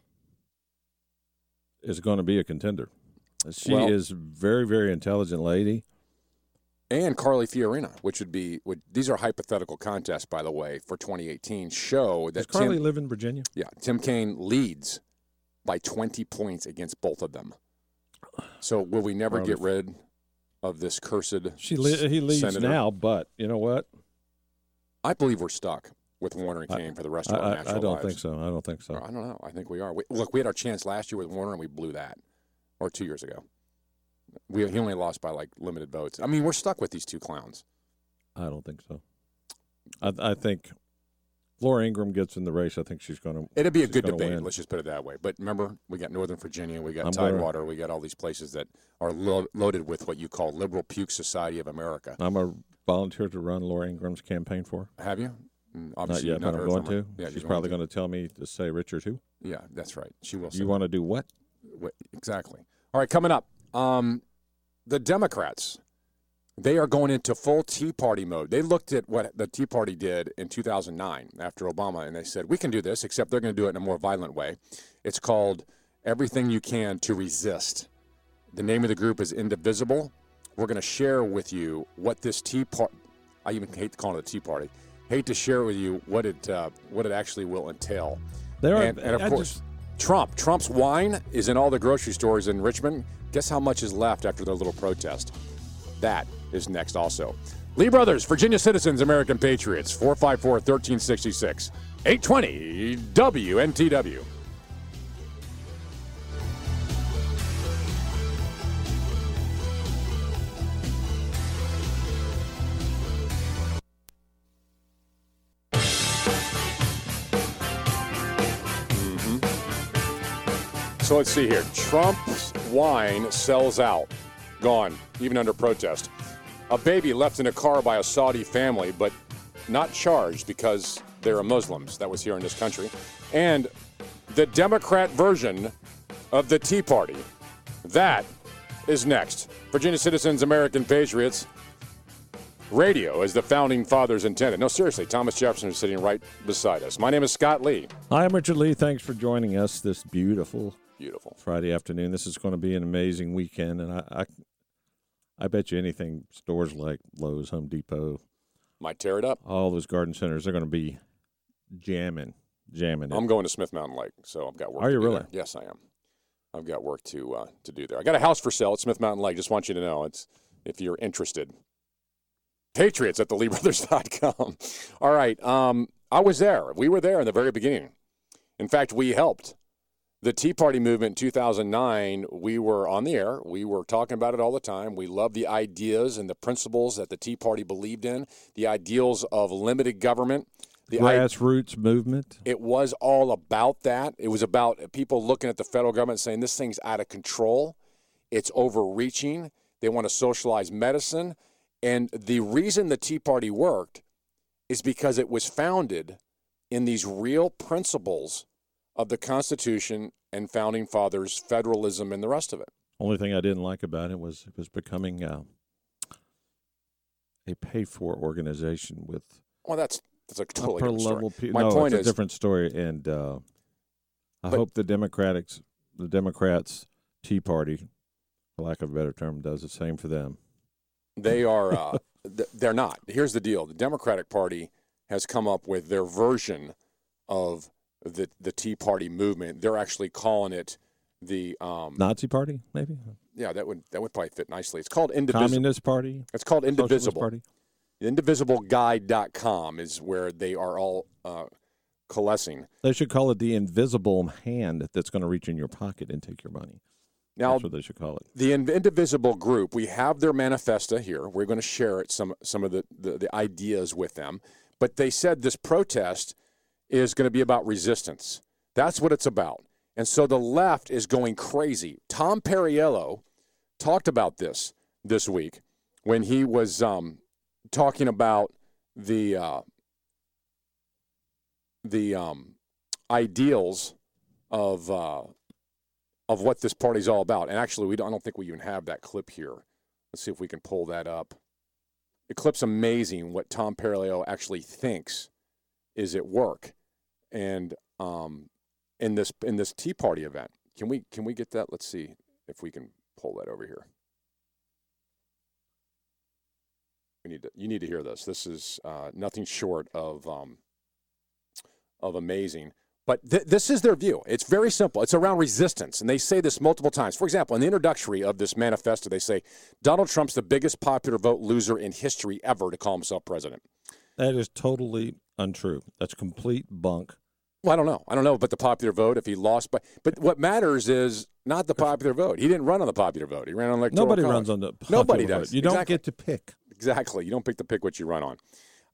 is going to be a contender. She Well- is very very intelligent lady. And Carly Fiorina, which would be would, these are hypothetical contests, by the way, for 2018. Show that Does Carly Tim, live in Virginia? yeah, Tim Kaine leads by 20 points against both of them. So will we never Proud get rid of this cursed? She li- he leads senator? now, but you know what? I believe we're stuck with Warner and I- Kaine for the rest I, of our I- natural I don't lives. think so. I don't think so. I don't know. I think we are. We, look, we had our chance last year with Warner, and we blew that, or two years ago. We he only lost by like limited votes. I mean, we're stuck with these two clowns. I don't think so. I, I think Laura Ingraham gets in the race. I think she's going to. It'd be a good debate. Win. Let's just put it that way. But remember, we got Northern Virginia, we got I'm gonna- Tidewater, we got all these places that are lo- loaded with what you call liberal puke society of America. I'm a volunteer to run Laura Ingraham's campaign for. her. Have you? Mm, Not yet, you've but I'm going to. Yeah, she's probably going to tell me to say Richard who. Yeah, that's right. She will. say You want to do what? Wait, exactly. All right, coming up, um, the Democrats. They are going into full Tea Party mode. They looked at what the Tea Party did in 2009 after Obama, and they said, we can do this, except they're going to do it in a more violent way. It's called Everything You Can to Resist. The name of the group is Indivisible. We're going to share with you what this Tea Party, I even hate to call it a Tea Party, hate to share with you what it, uh, what it actually will entail. There are- and, and of I course, just- Trump. Trump's wine is in all the grocery stores in Richmond. Guess how much is left after their little protest? That is next also. Lee Brothers, Virginia Citizens, American Patriots, 454 1366, 820 WNTW. So let's see here. Trump's wine sells out. Gone, even under protest. A baby left in a car by a Saudi family, but not charged because they're Muslims. That was here in this country. And the Democrat version of the Tea Party. That is next. Virginia Citizens, American Patriots. Radio, as the founding fathers intended. No, seriously, Thomas Jefferson is sitting right beside us. My name is Scott Lee. Hi, I'm Richard Lee. Thanks for joining us this beautiful, beautiful Friday afternoon. This is going to be an amazing weekend, and I, I, I bet you anything stores like Lowe's, Home Depot, Might tear it up. all those garden centers, they're going to be jamming, jamming. I'm going to Smith Mountain Lake, so I've got work. Are you really? there. Yes, I am. I've got work to uh, to do there. I got a house for sale at Smith Mountain Lake. Just want you to know, it's if you're interested. Patriots at theleebrothers.com. All right, um, I was there. We were there in the very beginning. In fact, we helped the Tea Party movement in 2009. We were on the air. We were talking about it all the time. We loved the ideas and the principles that the Tea Party believed in, the ideals of limited government. The i- Grassroots movement. it was all about that. It was about people looking at the federal government saying this thing's out of control. It's overreaching. They want to socialize medicine. And the reason the Tea Party worked is because it was founded in these real principles of the Constitution and founding fathers, federalism, and the rest of it. Only thing I didn't like about it was it was becoming uh, a pay-for organization with Well, that's that's a totally different story. Pe- My no, point it's is, a different story, and uh, I But- hope the Democrats, the Democrats, Tea Party, for lack of a better term, does the same for them. They are. Uh, th- they're not. Here's the deal: the Democratic Party has come up with their version of the the Tea Party movement. They're actually calling it the. Um, Nazi Party, maybe yeah, that would that would probably fit nicely. It's called Indivisible. Communist Party. It's called Indivisible. Party. IndivisibleGuide.com is where they are all uh, coalescing. They should call it the invisible hand that's going to reach in your pocket and take your money. Now, That's what they should call it. the indivisible group we have their manifesto here we're going to share it some some of the, the, the ideas with them but they said this protest is going to be about resistance that's what it's about and so the left is going crazy tom perriello talked about this this week when he was um, talking about the uh, the um, ideals of uh, of what this party's all about. And actually, we don't, I don't think we even have that clip here. Let's see if we can pull that up. The clip's amazing. What Tom Perriello actually thinks is at work, and um, in this in this Tea Party event. Can we can we get that? Let's see if we can pull that over here. We need to, you need to hear this. This is uh, nothing short of um, of amazing. But th- this is their view. It's very simple. It's around resistance, and they say this multiple times. For example, in the introductory of this manifesto, they say Donald Trump's the biggest popular vote loser in history ever to call himself president. That is totally untrue. That's complete bunk. Well, I don't know. I don't know about the popular vote if he lost, but but what matters is not the popular vote. He didn't run on the popular vote. He ran on electoral. Nobody college. runs on the popular Nobody vote. does. You don't get to pick. Exactly. You don't pick to pick what you run on.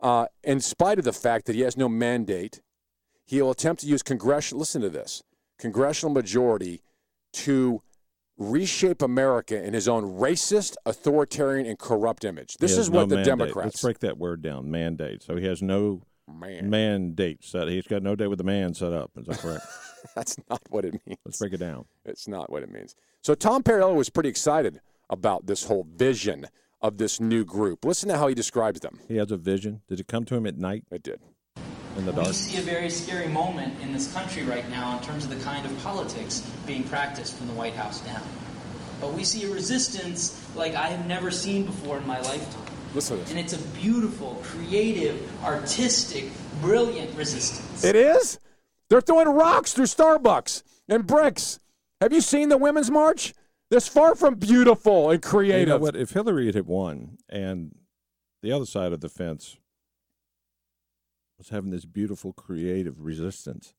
Uh, in spite of the fact that he has no mandate, he will attempt to use congressional. Listen to this: congressional majority to reshape America in his own racist, authoritarian, and corrupt image. This is no what the mandate. Democrats. Let's break that word down. Mandate. So he has no Man. mandate set. He's got no date with the man set up. Is that correct? That's not what it means. Let's break it down. It's not what it means. So Tom Perriello was pretty excited about this whole vision of this new group. Listen to how he describes them. He has a vision. Did it come to him at night? It did. In the dark. We dark. see a very scary moment in this country right now in terms of the kind of politics being practiced from the White House down. But we see a resistance like I have never seen before in my lifetime. Listen to this. And it's a beautiful, creative, artistic, brilliant resistance. It is? They're throwing rocks through Starbucks and bricks. Have you seen the Women's March? This far from beautiful and creative. You know what? If Hillary had won and the other side of the fence was having this beautiful creative resistance,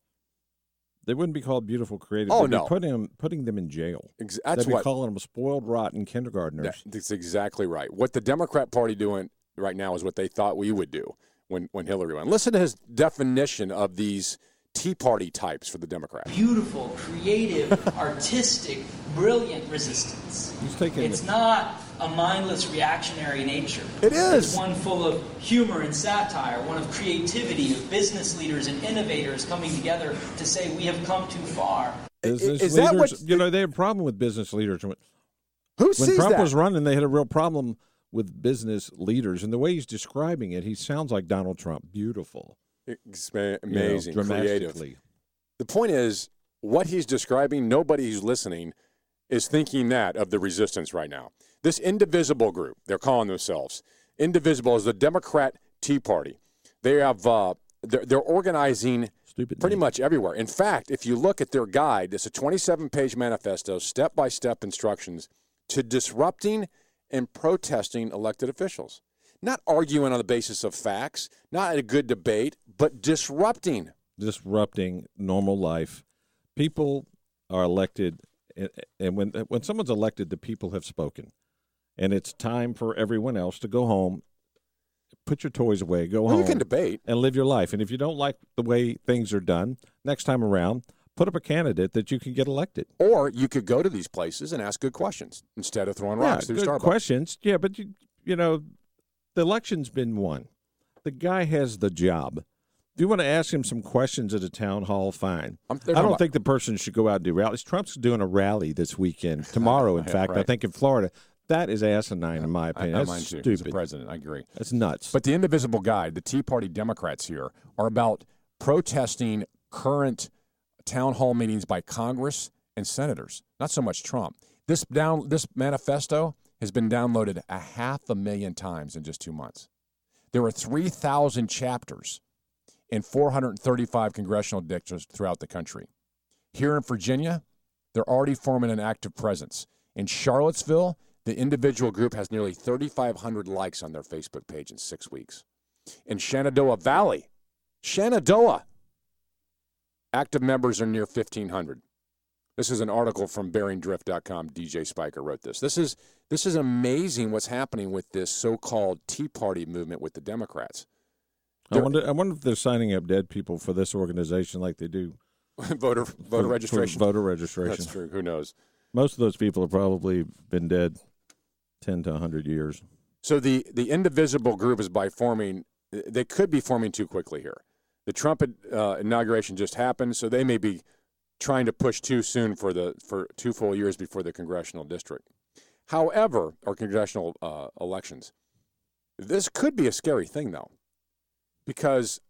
they wouldn't be called beautiful creative. Oh, no. putting them putting them in jail. Ex- that's They'd be what- calling them spoiled, rotten kindergartners. That- That's exactly right. What the Democrat Party doing right now is what they thought we would do when, when Hillary won. Listen to his definition of these Tea Party types for the Democrats. Beautiful, creative, artistic, brilliant resistance. He's taking It's the- not a mindless reactionary nature. It is. It's one full of humor and satire, one of creativity, of business leaders and innovators coming together to say we have come too far. Business is that leaders, what- you know, they have a problem with business leaders. When Who when sees Trump that? was running, they had a real problem with business leaders, and the way he's describing it, he sounds like Donald Trump. Beautiful, Ma- you know, amazing, creative. The point is, what he's describing, nobody who's listening is thinking that of the resistance right now. This indivisible group, they're calling themselves indivisible, is the Democrat Tea Party. They have uh, they're, they're organizing Stupid pretty name. much everywhere. In fact, if you look at their guide, it's a 27-page manifesto, step-by-step instructions to disrupting and protesting elected officials. Not arguing on the basis of facts, not a good debate, but disrupting. disrupting normal life. People are elected, and- when when someone's elected, the people have spoken, and it's time for everyone else to go home, put your toys away, go Well, home, you can debate. and live your life. And if you don't like the way things are done, next time around, put up a candidate that you can get elected. Or you could go to these places and ask good questions instead of throwing rocks through good Starbucks. questions. Yeah, but you, you know, the election's been won. The guy has the job. If you want to ask him some questions at a town hall, fine. I'm- I don't talking think the person should go out and do rallies. Trump's doing a rally this weekend, tomorrow, in Yeah, fact, I think in Florida. That is asinine, in my opinion. I That's stupid. As a president, I agree. That's nuts. But the Indivisible Guide, the Tea Party Democrats here, are about protesting current town hall meetings by Congress and senators, not so much Trump. This down this manifesto has been downloaded a half a million times in just two months. There are 3,000 chapters in 435 congressional districts throughout the country. Here in Virginia, they're already forming an active presence. In Charlottesville, the individual group has nearly 3,500 likes on their Facebook page in six weeks. In Shenandoah Valley, Shenandoah, active members are near 1,500. This is an article from BearingDrift.com. DJ Spiker wrote this. This is this is amazing what's happening with this so-called Tea Party movement with the Democrats. I wonder, I wonder if they're signing up dead people for this organization like they do voter voter for registration. voter registration. That's true. Who knows? Most of those people have probably been dead 10 to 100 years. So the the indivisible group is by forming. They could be forming too quickly here. The Trump uh, inauguration just happened, so they may be trying to push too soon for the for two full years before the congressional district. However, or congressional uh, elections, this could be a scary thing though, because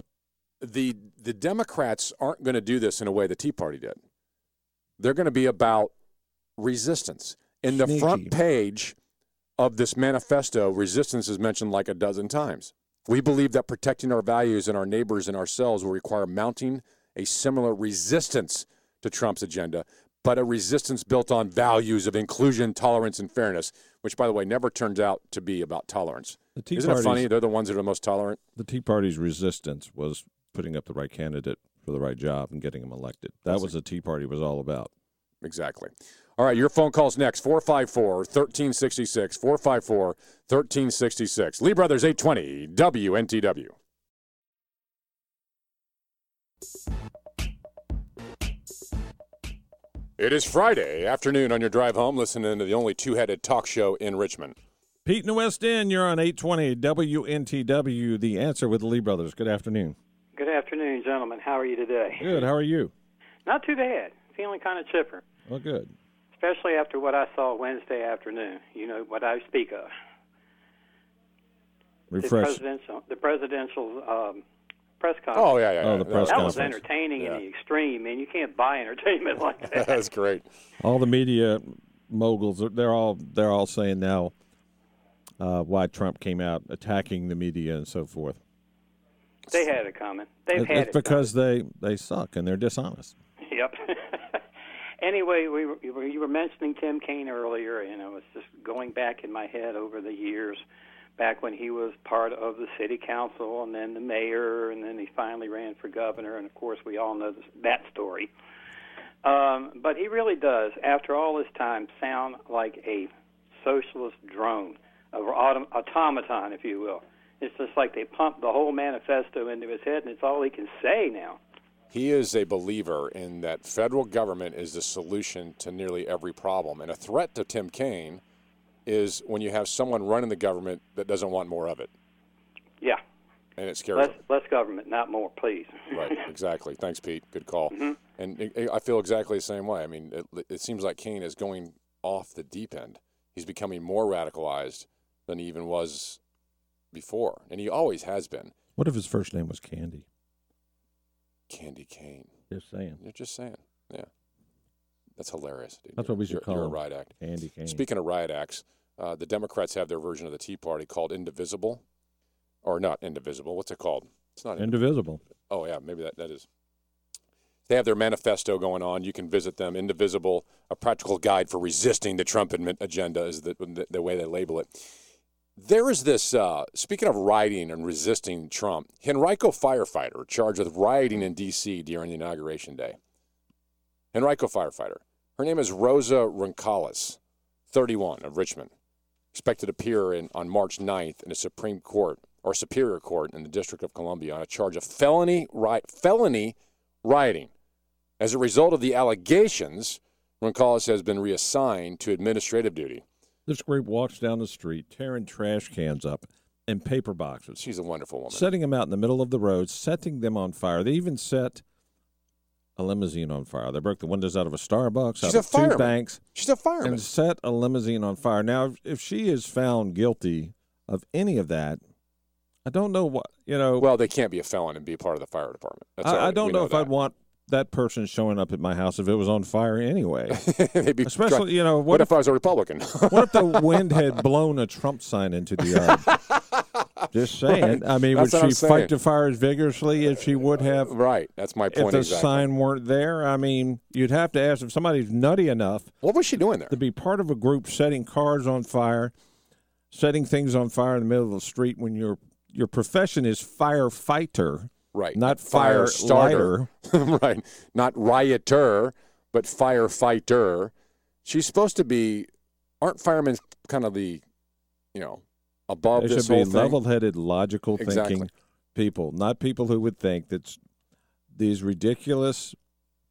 the the Democrats aren't going to do this in a way the Tea Party did. They're going to be about resistance. In the Sneaky. front page of this manifesto, resistance is mentioned like a dozen times. We believe that protecting our values and our neighbors and ourselves will require mounting a similar resistance to Trump's agenda, but a resistance built on values of inclusion, tolerance, and fairness, which, by the way, never turns out to be about tolerance. The Tea Isn't it funny? They're the ones that are the most tolerant. The Tea Party's resistance was putting up the right candidate for the right job and getting him elected. That That's was the Tea Party was all about. Exactly. All right, your phone calls next 454 1366. 454 1366. Lee Brothers 820 WNTW. It is Friday afternoon on your drive home, listening to the only two headed talk show in Richmond. Pete in the West End, you're on 820 WNTW, the answer with the Lee Brothers. Good afternoon. Good afternoon, gentlemen. How are you today? Good. How are you? Not too bad. Feeling kind of chipper, Well, good. especially after what I saw Wednesday afternoon. You know what I speak of. The Refresh. presidential, the presidential um, press conference. Oh, yeah, yeah. Oh, the press that was entertaining Yeah. in the extreme, man. You can't buy entertainment like that. That's great. All the media moguls, they're all they're all saying now uh, why Trump came out attacking the media and so forth. they had it coming. They've It- had it's it. because they they suck and they're dishonest. Yep. anyway, we—you were- you were mentioning Tim Kaine earlier, and I was just going back in my head over the years, back when he was part of the city council, and then the mayor, and then he finally ran for governor, and of course we all know this, that story. Um, but he really does, after all this time, sound like a socialist drone, a autom- automaton, if you will. It's just like they pumped the whole manifesto into his head, and it's all he can say now. He is a believer in that federal government is the solution to nearly every problem. And a threat to Tim Kaine is when you have someone running the government that doesn't want more of it. Yeah. And it scares Less, him. less government, not more, please. Right, exactly. Thanks, Pete. Good call. Mm-hmm. And it, I feel exactly the same way. I mean, it, it seems like Kaine is going off the deep end. He's becoming more radicalized than he even was before, and he always has been. What if his first name was Candy? Candy Kane. Just saying. You're just saying. Yeah. That's hilarious, dude. That's what we should you're, call you're a riot act. Andy Kane. Speaking of riot acts, uh, the Democrats have their version of the Tea Party called Indivisible, or not Indivisible. What's it called? It's not Indivisible. Oh yeah, maybe that that is. They have their manifesto going on. You can visit them. Indivisible, a practical guide for resisting the Trump agenda is the, the, the way they label it. There is this. Uh, speaking of rioting and resisting Trump, Henrico firefighter charged with rioting in D.C. during the inauguration day. Henrico firefighter. Her name is Rosa Roncallis, 31 of Richmond. Expected to appear in, on March 9th in a Supreme Court or Superior Court in the District of Columbia on a charge of felony ri- felony rioting. As a result of the allegations, Roncallis has been reassigned to administrative duty. This group walks down the street tearing trash cans up and paper boxes. She's a wonderful woman. Setting them out in the middle of the road, setting them on fire. They even set a limousine on fire. They broke the windows out of a Starbucks, She's out a of two fireman. banks. She's a fireman. And set a limousine on fire. Now, if- if she is found guilty of any of that, I don't know what, you know. Well, they can't be a felon and be a part of the fire department. That's I, I don't know, know if that. I'd want that person showing up at my house if it was on fire anyway. They'd be Especially, try- you know, what, what, if, I was a Republican? what if the wind had blown a Trump sign into the yard? Just saying. Right. I mean, That's would she fight the fire as vigorously as she would have? Uh, right. That's my point. If the exactly. sign weren't there, I mean, you'd have to ask if somebody's nutty enough. What was she doing there? To be part of a group setting cars on fire, setting things on fire in the middle of the street when your your profession is firefighter, Right. Not fire starter. right. Not rioter, but firefighter. She's supposed to be. Aren't firemen kind of the, you know, above They this should be thing? level-headed, logical Exactly. thinking people, not people who would think that these ridiculous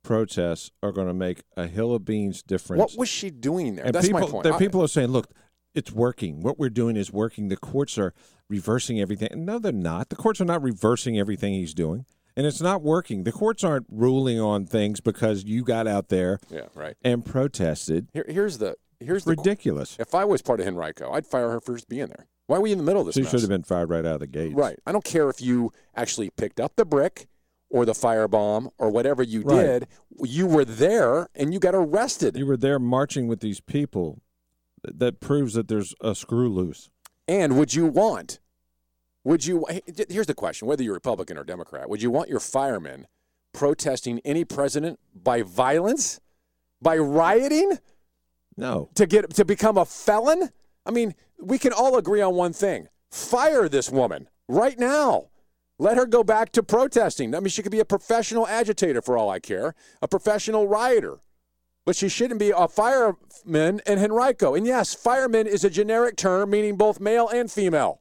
protests are going to make a hill of beans difference. What was she doing there? And That's people, my point. there- I- people are saying, look, it's working. What we're doing is working. The courts are reversing everything. No, they're not. The courts are not reversing everything he's doing, and it's not working. The courts aren't ruling on things because you got out there, Yeah, right. and protested. Here, here's the here's the ridiculous. If I was part of Henrico, I'd fire her for just being there. Why were you in the middle of this? She mess? should have been fired right out of the gate. Right. I don't care if you actually picked up the brick or the firebomb or whatever you Right. did. You were there and you got arrested. You were there marching with these people. That proves that there's a screw loose. And would you want? Would you? Here's the question: Whether you're Republican or Democrat, would you want your firemen protesting any president by violence, by rioting, No. to get to become a felon? I mean, we can all agree on one thing: fire this woman right now. Let her go back to protesting. I mean, she could be a professional agitator for all I care, a professional rioter. But she shouldn't be a fireman in Henrico. And yes, fireman is a generic term meaning both male and female.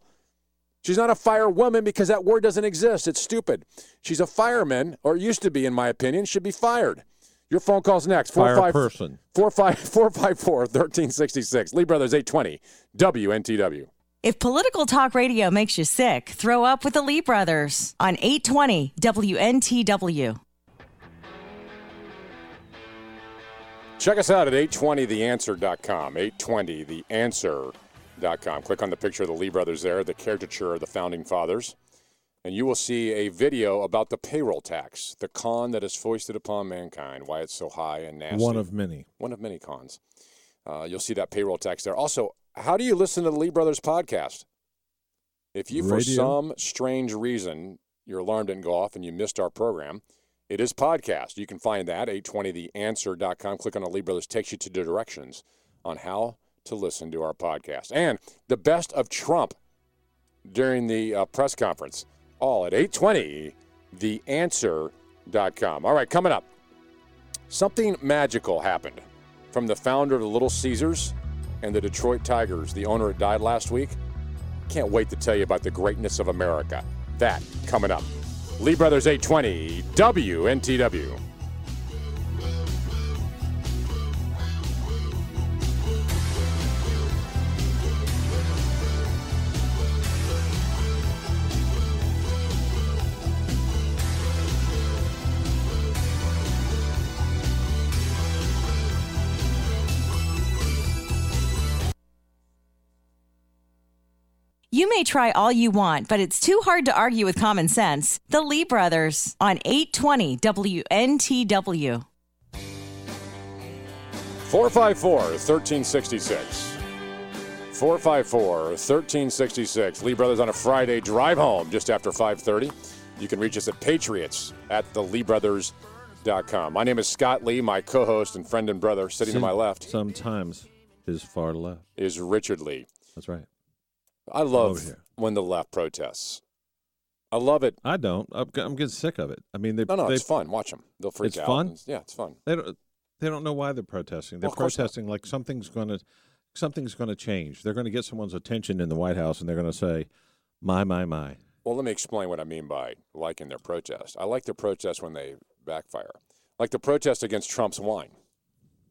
She's not a firewoman because that word doesn't exist. It's stupid. She's a fireman, or used to be, in my opinion, should be fired. Your phone call's next. Fire 45 person. 45 454 1366. Lee Brothers 820 WNTW. If political talk radio makes you sick, throw up with the Lee Brothers on 820 WNTW. Check us out at 820theanswer.com. 820theanswer.com. Click on the picture of the Lee brothers there, the caricature of the founding fathers, and you will see a video about the payroll tax, the con that is foisted upon mankind, why it's so high and nasty. One of many. One of many cons. Uh, you'll see that payroll tax there. Also, how do you listen to the Lee Brothers podcast? If you, for some strange reason, your alarm didn't go off and you missed our program, it is podcast. You can find that, 820theanswer.com. Click on the Lee Brothers, takes you to the directions on how to listen to our podcast. And the best of Trump during the uh, press conference, all at 820theanswer.com. All right, coming up, something magical happened from the founder of the Little Caesars and the Detroit Tigers, the owner died last week. Can't wait to tell you about the greatness of America. That coming up. Lee Brothers 820 WNTW. May try all you want, but it's too hard to argue with common sense. The Lee Brothers on 820 WNTW. 454 1366. 454 1366. Lee Brothers on a Friday drive home just after 530. You can reach us at Patriots at the LeeBrothers.com. My name is Scott Lee. My co host and friend and brother sitting to my left Sometimes his far left. is Richard Lee. That's right. I love when the left protests. I love it. I don't. I'm, I'm getting sick of it. I mean, they. No, no, they, it's fun. Watch them. They'll freak It's out. fun? Yeah, it's fun. They don't. They don't know why they're protesting. They're Well, of course not. protesting like something's going to, something's going to change. They're going to get someone's attention in the White House, and they're going to say, "My, my, my." Well, let me explain what I mean by liking their protest. I like their protest when they backfire, like the protest against Trump's wine.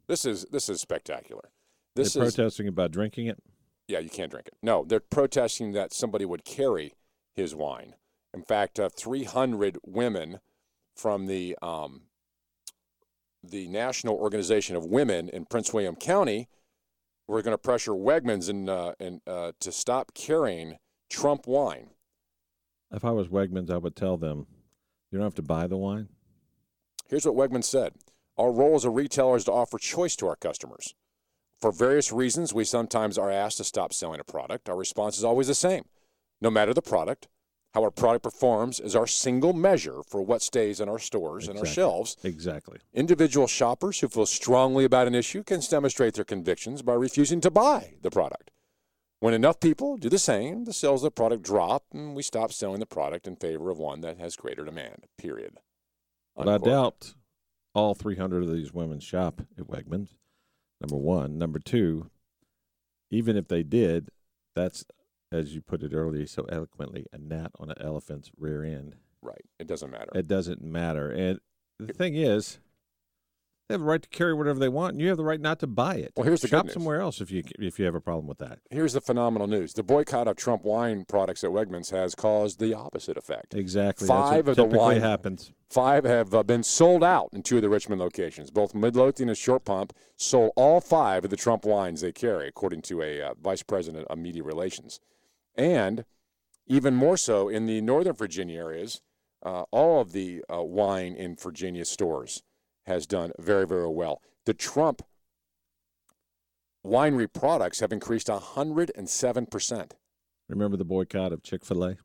This is this is spectacular. This they're is protesting about drinking it. Yeah, you can't drink it. No, they're protesting that somebody would carry his wine. In fact, uh, 300 women from the um, the National Organization of Women in Prince William County were going to pressure Wegmans and uh, and uh, to stop carrying Trump wine. If I was Wegmans, I would tell them, "You don't have to buy the wine." Here's what Wegman said Our role as a retailer is to offer choice to our customers. For various reasons, we sometimes are asked to stop selling a product. Our response is always the same. No matter the product, how our product performs is our single measure for what stays in our stores and our shelves. Exactly. Individual shoppers who feel strongly about an issue can demonstrate their convictions by refusing to buy the product. When enough people do the same, the sales of the product drop and we stop selling the product in favor of one that has greater demand. Period. But I doubt all 300 of these women shop at Wegmans. Number one. Number two, even if they did, that's, as you put it earlier so eloquently, a gnat on an elephant's rear end. Right. It doesn't matter. It doesn't matter. And the thing is, They have the right to carry whatever they want, and you have the right not to buy it. Well, here's the shop somewhere else if you if you have a problem with that. Here's the phenomenal news: the boycott of Trump wine products at Wegmans has caused the opposite effect. Exactly. That's Five what of the wine happens. Five have uh, been sold out in two of the Richmond locations. Both Midlothian and Short Pump sold all five of the Trump wines they carry, according to a uh, vice president of media relations. And even more so in the Northern Virginia areas, uh, all of the uh, wine in Virginia stores has done very, very well. The Trump winery products have increased 107%. Remember the boycott of Chick Fil A?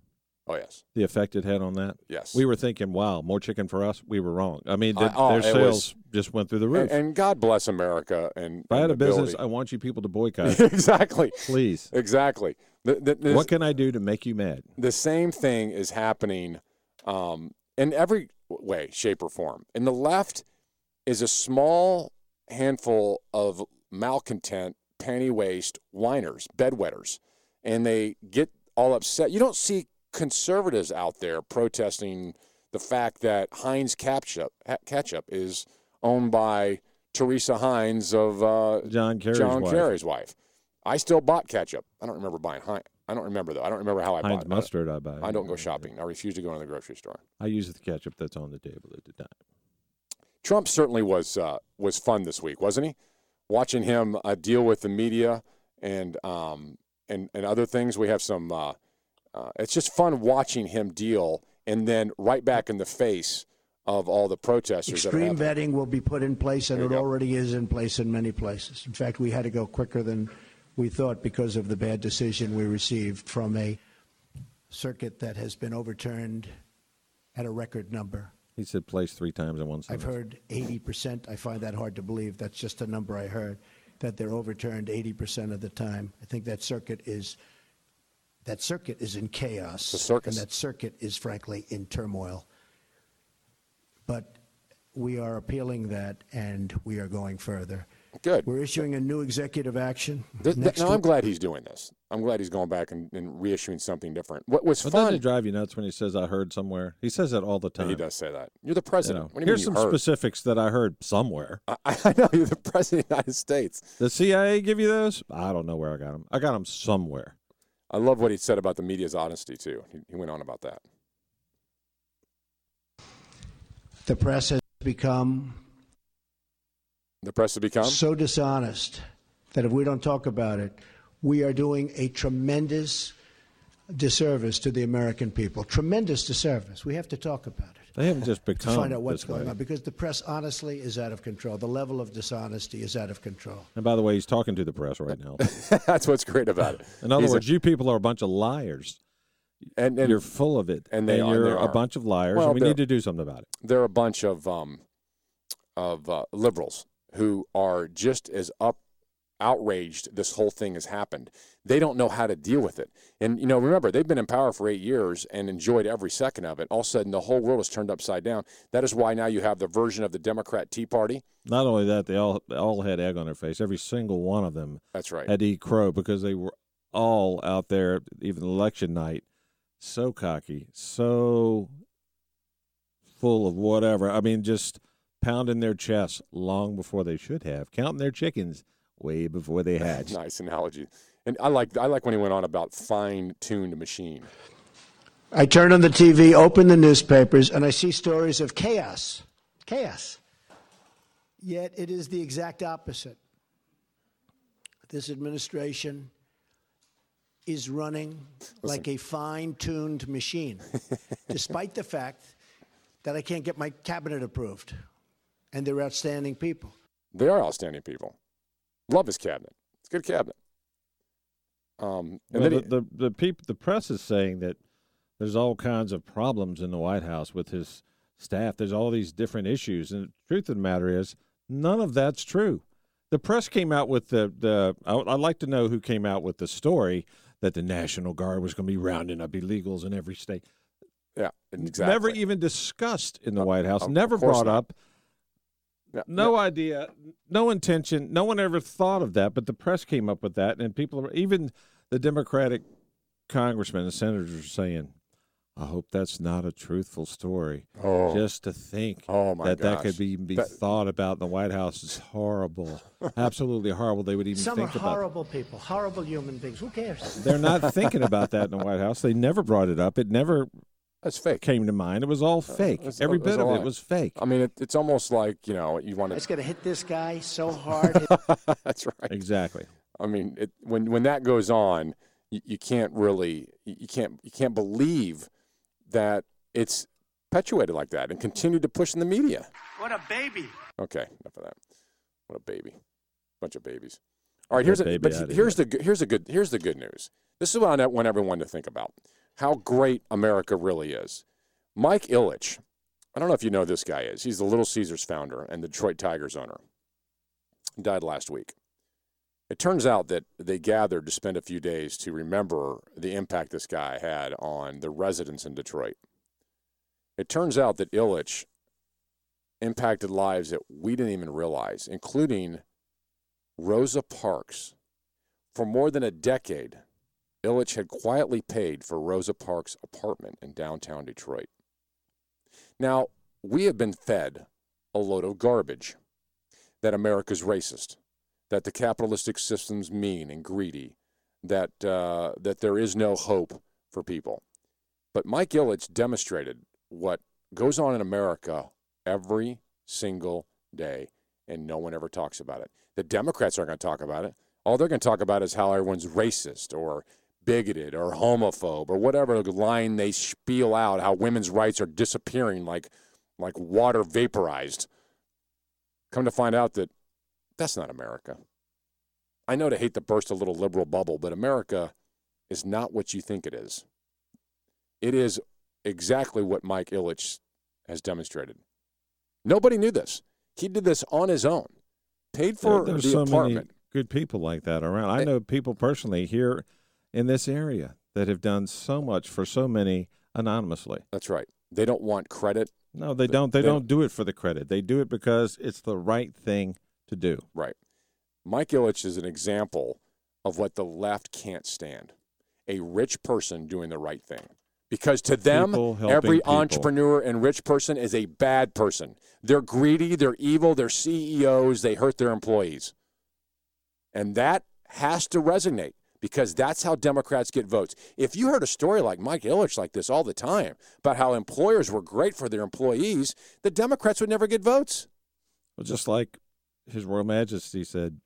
Oh, yes. The effect it had on that. Yes. We were thinking, wow, more chicken for us. We were wrong. I mean, th- I- oh, their sales was- just went through the roof. And, and God bless America. And if I had a business, ability- I want you people to boycott. exactly. Please. Exactly. The, the, the- what can I do to make you mad? the same thing is happening um, in every way, shape, or form. In the left is a small handful of malcontent, panty waist whiners, bedwetters, and they get all upset. You don't see conservatives out there protesting the fact that Heinz ketchup, ketchup is owned by Teresa Heinz of uh, John Kerry's John wife. Kerry's wife. I still bought ketchup. I don't remember buying Heinz. I don't remember though. I don't remember how I Heinz bought it. mustard, I buy. I don't go shopping. I refuse to go in the grocery store. I use the ketchup that's on the table at the time. Trump certainly was uh, was fun this week, wasn't he? Watching him uh, deal with the media and um, and and other things. We have some. Uh, uh, it's just fun watching him deal, and then right back in the face of all the protesters. Extreme vetting will be put in place, and it go. already is in place in many places. In fact, we had to go quicker than we thought because of the bad decision we received from a circuit that has been overturned at a record number. He said place three times in one I've heard 80%. I find that hard to believe. That's just a number I heard, that they're overturned 80% of the time. I think that circuit is. That circuit is in chaos. a circus. And that circuit is, frankly, in turmoil. But we are appealing that, and we are going further. Good. We're issuing a new executive action. Th- th- next no, I'm glad he's doing this. I'm glad he's going back and, and reissuing something different. What was But doesn't drive you nuts when he says "I heard somewhere"? He says that all the time. he does say that. You're the president. You know, What do you here's mean some heard? specifics that I heard somewhere. I, I know you're the president of the United States. The CIA give you those? I don't know where I got them. I got them somewhere. I love what he said about the media's honesty too. He, he went on about that. The press has become The press has become so dishonest that if we don't talk about it, we are doing a tremendous disservice to the American people. Tremendous disservice. We have to talk about it. They haven't just become to become find out what's going way. on because the press honestly is out of control. The level of dishonesty is out of control. And by the way, he's talking to the press right now. That's what's great about it. In other He's a- words, you people are a bunch of liars. and, and you're full of it, and they are- you're they a bunch of liars, Well, and we need to do something about it. they're a bunch of um, of uh, liberals who are just as up outraged this whole thing has happened. They don't know how to deal with it. And you know, remember, they've been in power for 8 years and enjoyed every second of it. All of a sudden the whole world is turned upside down. That is why now you have the version of the Democrat Tea Party. Not only that, they all they all had egg on their face. Every single one of them That's right. had to eat crow because they were all out there, even election night, so cocky, so full of whatever. I mean, just pounding their chests long before they should have, counting their chickens way before they hatched. nice analogy. And I like I like when he went on about fine-tuned machine. I turn on the TV, open the newspapers, and I see stories of chaos. Chaos. Yet it is the exact opposite. This administration is running like a fine tuned machine, despite the fact that I can't get my cabinet approved. And they're outstanding people. They are outstanding people. Love his cabinet. It's a good cabinet. Um, and Well, then he- the, the the peop, the press is saying that there's all kinds of problems in the White House with his staff. There's all these different issues, and the truth of the matter is, none of that's true. The press came out with the the. I, I'd like to know who came out with the story that the National Guard was going to be rounding up illegals in every state. yeah, exactly. Never even discussed in the White House. of never brought not. up. Yeah, No idea, no intention. No one ever thought of that, but the press came up with that, and people, even the Democratic congressmen and senators, are saying, I hope that's not a truthful story. Oh. Just to think Oh, my that that could be, be That- thought about in the White House is horrible. Absolutely horrible. They would even Some are think about horrible people, horrible human beings. Who cares? They're not thinking about that in the White House. They never brought it up. It never That's fake. came to mind. It was all uh, fake. It's- Every it bit of it was fake. I mean, it, it's almost like you know you want to. It's going to hit this guy so hard. That's right. Exactly. I mean, it, when when that goes on, you, you can't really you you can't you can't believe that it's perpetuated like that and continue to push in the media. what a baby. Okay, enough of that. What a baby, bunch of babies. All right, here's a, but here's the here's the good here's the good news. This is what I want everyone to think about: how great America really is. Mike Ilitch, I don't know if you know this guy is. He's the Little Caesars founder and the Detroit Tigers owner. He died last week. It turns out that they gathered to spend a few days to remember the impact this guy had on the residents in Detroit. It turns out that Ilitch impacted lives that we didn't even realize, including Rosa Parks. For more than a decade, Ilitch had quietly paid for Rosa Parks' apartment in downtown Detroit. Now, we have been fed a load of garbage that America's racist, that the capitalistic system's mean and greedy, that, uh, that there is no hope for people. But Mike Ilitch demonstrated what goes on in America every single day, and no one ever talks about it. The Democrats aren't going to talk about it. All they're going to talk about is how everyone's racist or bigoted or homophobe or whatever line they spiel out, how women's rights are disappearing like, like water vaporized. Come to find out that that's not America. I know to hate to burst a little liberal bubble, but America is not what you think it is. It is exactly what Mike Ilitch has demonstrated. Nobody knew this. He did this on his own, paid for There- there's the so apartment. many good people like that around. I eh know people personally here in this area that have done so much for so many anonymously. That's right. They don't want credit. No, they don't. They, don't do it for the credit. They do it because it's the right thing to do. Right. Mike Ilitch is an example of what the left can't stand a rich person doing the right thing. Because to them, every people. entrepreneur and rich person is a bad person. They're greedy, they're evil, they're CEOs, they hurt their employees. And that has to resonate because that's how Democrats get votes. If you heard a story like Mike Ilitch like this all the time about how employers were great for their employees, the Democrats would never get votes. Well, just like His Royal Majesty said,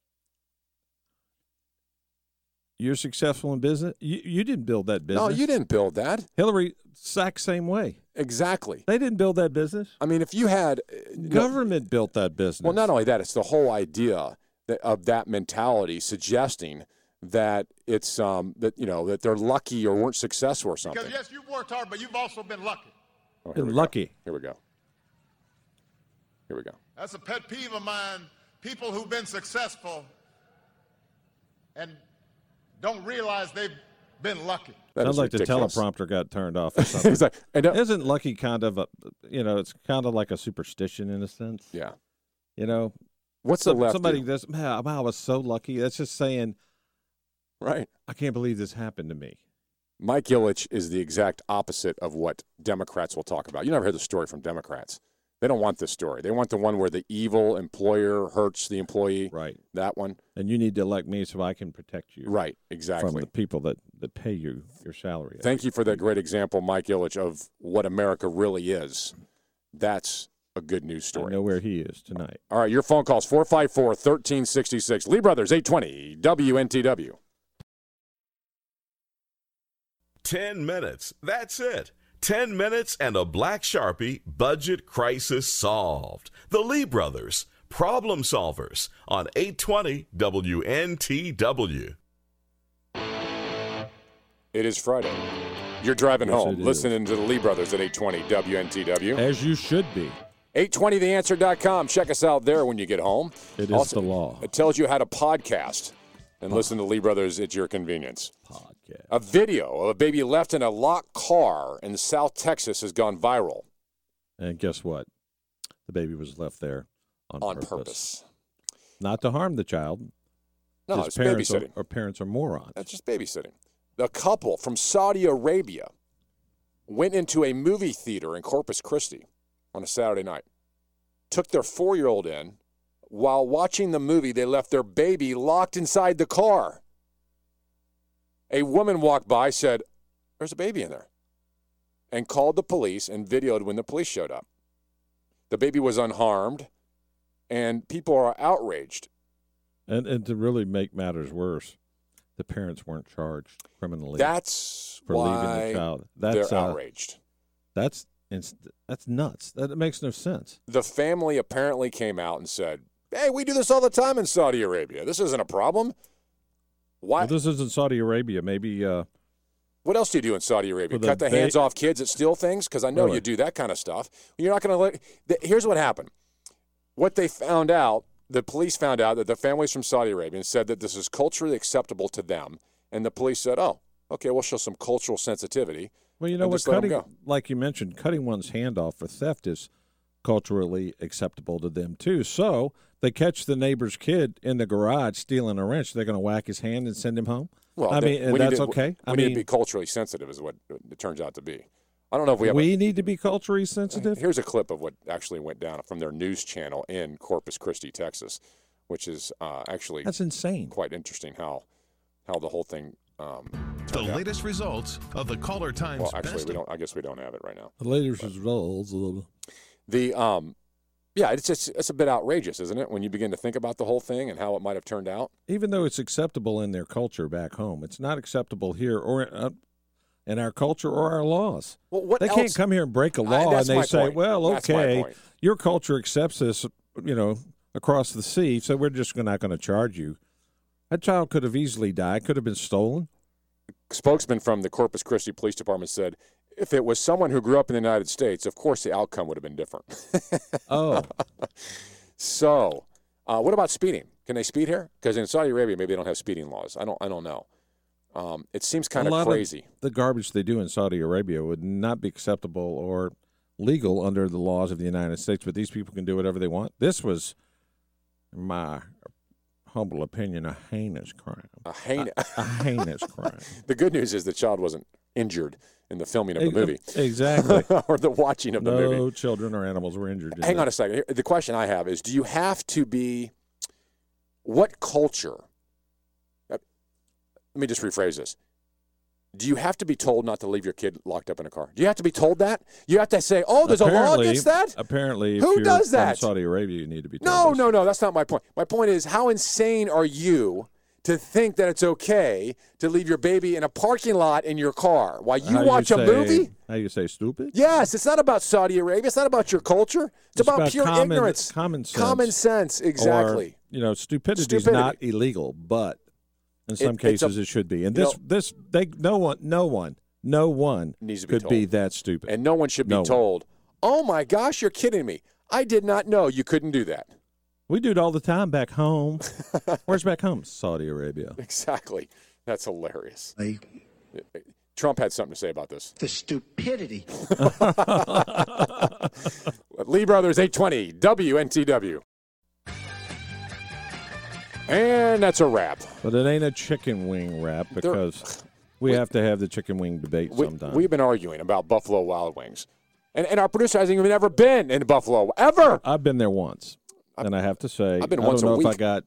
"You're successful in business. You, you didn't build that business. No, you didn't build that. Hillary, exact same way. Exactly. They didn't build that business. I mean, if you had uh, no- Government built that business. Well, not only that, it's the whole idea that, of that mentality suggesting that it's um, that you know that they're lucky or weren't successful or something. Because yes, you've worked hard, but you've also been lucky. Oh, here Been we go. lucky. Here we go. Here we go. That's a pet peeve of mine. People who've been successful and don't realize they've been lucky. That Sounds like ridiculous. the teleprompter got turned off or something. Like- and, uh, Isn't lucky kind of a, you know, it's kind of like a superstition in a sense. Yeah. You know, What's the Some- left Somebody do? does. Man, I was so lucky. That's just saying, right? I can't believe this happened to me. Mike Ilitch is the exact opposite of what Democrats will talk about. You never hear the story from Democrats. They don't want this story. They want the one where the evil employer hurts the employee. Right. That one. And you need to elect me so I can protect you. Right. Exactly. From the people that, that pay you your salary. Thank you for that great example, Mike Ilitch, of what America really is. That's a good news I story. know where he is tonight. All right, your phone calls 454 1366. Lee Brothers, 820 WNTW. 10 minutes. That's it. 10 minutes and a black Sharpie budget crisis solved. The Lee Brothers, problem solvers on 820 WNTW. It is Friday. You're driving Yes, home, it is. listening to the Lee Brothers at 820 WNTW. As you should be. 820theanswer.com. Check us out there when you get home. It is the law. It tells you how to podcast and listen to Lee Brothers at your convenience. Podcast. A video of a baby left in a locked car in South Texas has gone viral And guess what? The baby was left there on, on purpose. purpose. Not to harm the child. No, His it's parents are, babysitting. or parents are morons. That's just babysitting. The couple from Saudi Arabia went into a movie theater in Corpus Christi on a Saturday night, took their four year old in. While watching the movie, they left their baby locked inside the car. A woman walked by, said, There's a baby in there, and called the police and videoed when the police showed up. The baby was unharmed, and people are outraged. And and to really make matters worse, the parents weren't charged criminally. That's for leaving why the child. they're That's uh, outraged. That's that's nuts. That makes no sense. The family apparently came out and said, Hey, we do this all the time in Saudi Arabia. This isn't a problem. Why? Well, this isn't Saudi Arabia. Maybe uh, What else do you do in Saudi Arabia? Cut the hands off kids that steal things? Because I know Really? you do that kind of stuff. You're not going to let. th- Here's what happened. What they found out, the police found out that the families from Saudi Arabia said that this is culturally acceptable to them, and the police said, "Oh, okay, we'll show some cultural sensitivity." well, you know what? Cutting, like you mentioned, cutting one's hand off for theft is culturally acceptable to them too. So they catch the neighbor's kid in the garage stealing a wrench. They're going to whack his hand and send him home. Well, I mean, and we that's to- okay. We I need mean, to be culturally sensitive, is what it turns out to be. I don't know if we have. a- we need to be culturally sensitive. Here's a clip of what actually went down from their news channel in Corpus Christi, Texas, which is uh, actually That's insane. Quite interesting how how the whole thing. Um, The out. latest results of the Caller Times Well, actually, Best we don't. I guess we don't have it right now. The latest results. The um, yeah, it's just it's a bit outrageous, isn't it? When you begin to think about the whole thing and how it might have turned out. even though it's acceptable in their culture back home, it's not acceptable here or uh, in our culture or our laws. Well, what they else- can't come here and break a law and they say, point. "Well, okay, your culture accepts this, you know, across the sea, so we're just not going to charge you." That child could have easily died, could have been stolen. spokesman from the Corpus Christi Police Department said, if it was someone who grew up in the United States, of course the outcome would have been different. Oh. so, uh, what about speeding? Can they speed here? Because in Saudi Arabia, maybe they don't have speeding laws. I don't. I don't know. Um, it seems kind a of lot crazy. the garbage they do in Saudi Arabia would not be acceptable or legal under the laws of the United States, but these people can do whatever they want. This was, in my humble opinion, a heinous crime. A, hain- a, a heinous crime. the good news is the child wasn't injured in the filming of the movie, exactly. or the watching of the no movie. children or animals were injured. Hang that. on a second. The question I have is: Do you have to be? What culture? uh, Let me just rephrase this. Do you have to be told not to leave your kid locked up in a car? Do you have to be told that? You have to say, "Oh, there's a law against that." Apparently, if Who you're does that? Saudi Arabia, you need to be. No, this. no, no. That's not my point. My point is, how insane are you to think that it's okay to leave your baby in a parking lot in your car while you How watch a say- movie? How you say stupid? Yes, it's not about Saudi Arabia. It's not about your culture. It's, It's about, about pure common- ignorance. common sense. Common sense, exactly. Or, you know, stupidity is not illegal, but in some It- it's a- cases it should be. And this, know- this, they, no one, no one, no one Needs to be could be that stupid. and no one should be No one. told, "Oh my gosh, you're kidding me! I did not know you couldn't do that." We do it all the time back home. Where's back home? Saudi Arabia. Exactly. That's hilarious. Trump had something to say about this. The stupidity. Lee Brothers 820 WNTW. And that's a wrap. But it ain't a chicken wing wrap because we have to have the chicken wing debate We, sometime. we've been arguing about Buffalo Wild Wings. And, and our producer hasn't even ever been in Buffalo, ever. I've been there once, and I have to say, I've been I don't know if I got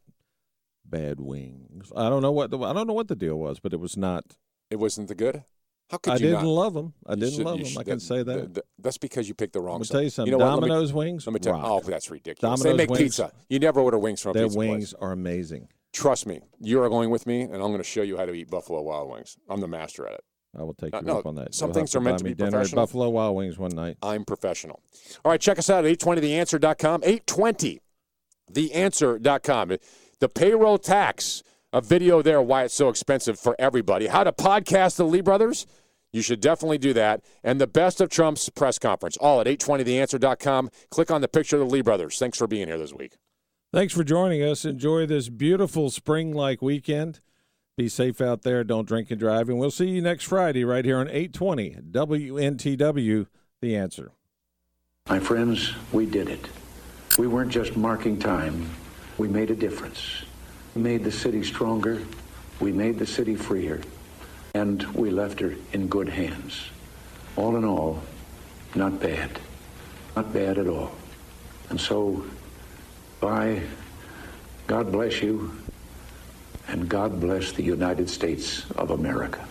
bad wings. I don't know what the, I don't know what the deal was, but it was not. It wasn't the good? How could? I you didn't not? love them. I You didn't should- love you them. I should- can say that. th- that's because you picked the wrong I'm tell you something. know what? Let me- Domino's wings, Let me tell rock. Oh, that's ridiculous. Domino's they make wings- pizza. You never order wings from a Their pizza place. wings are amazing. Trust me. You are going with me, and I'm going to show you how to eat Buffalo Wild Wings. I'm the master at it. I will take you no, up on that. some You'll things are meant to be professional. Buffalo Wild Wings one night. I'm professional. All right, check us out at 820theanswer.com. 820theanswer.com. The payroll tax, a video there, why it's so expensive for everybody. How to podcast the Lee brothers. You should definitely do that. And the best of Trump's press conference, all at 820theanswer.com. Click on the picture of the Lee brothers. Thanks for being here this week. Thanks for joining us. Enjoy this beautiful spring-like weekend. Be safe out there. Don't drink and drive. And we'll see you next Friday right here on 820 WNTW, The Answer. My friends, we did it. We weren't just marking time. We made a difference. We made the city stronger. We made the city freer. And we left her in good hands. All in all, not bad. Not bad at all. And so, by God bless you, and God bless the United States of America.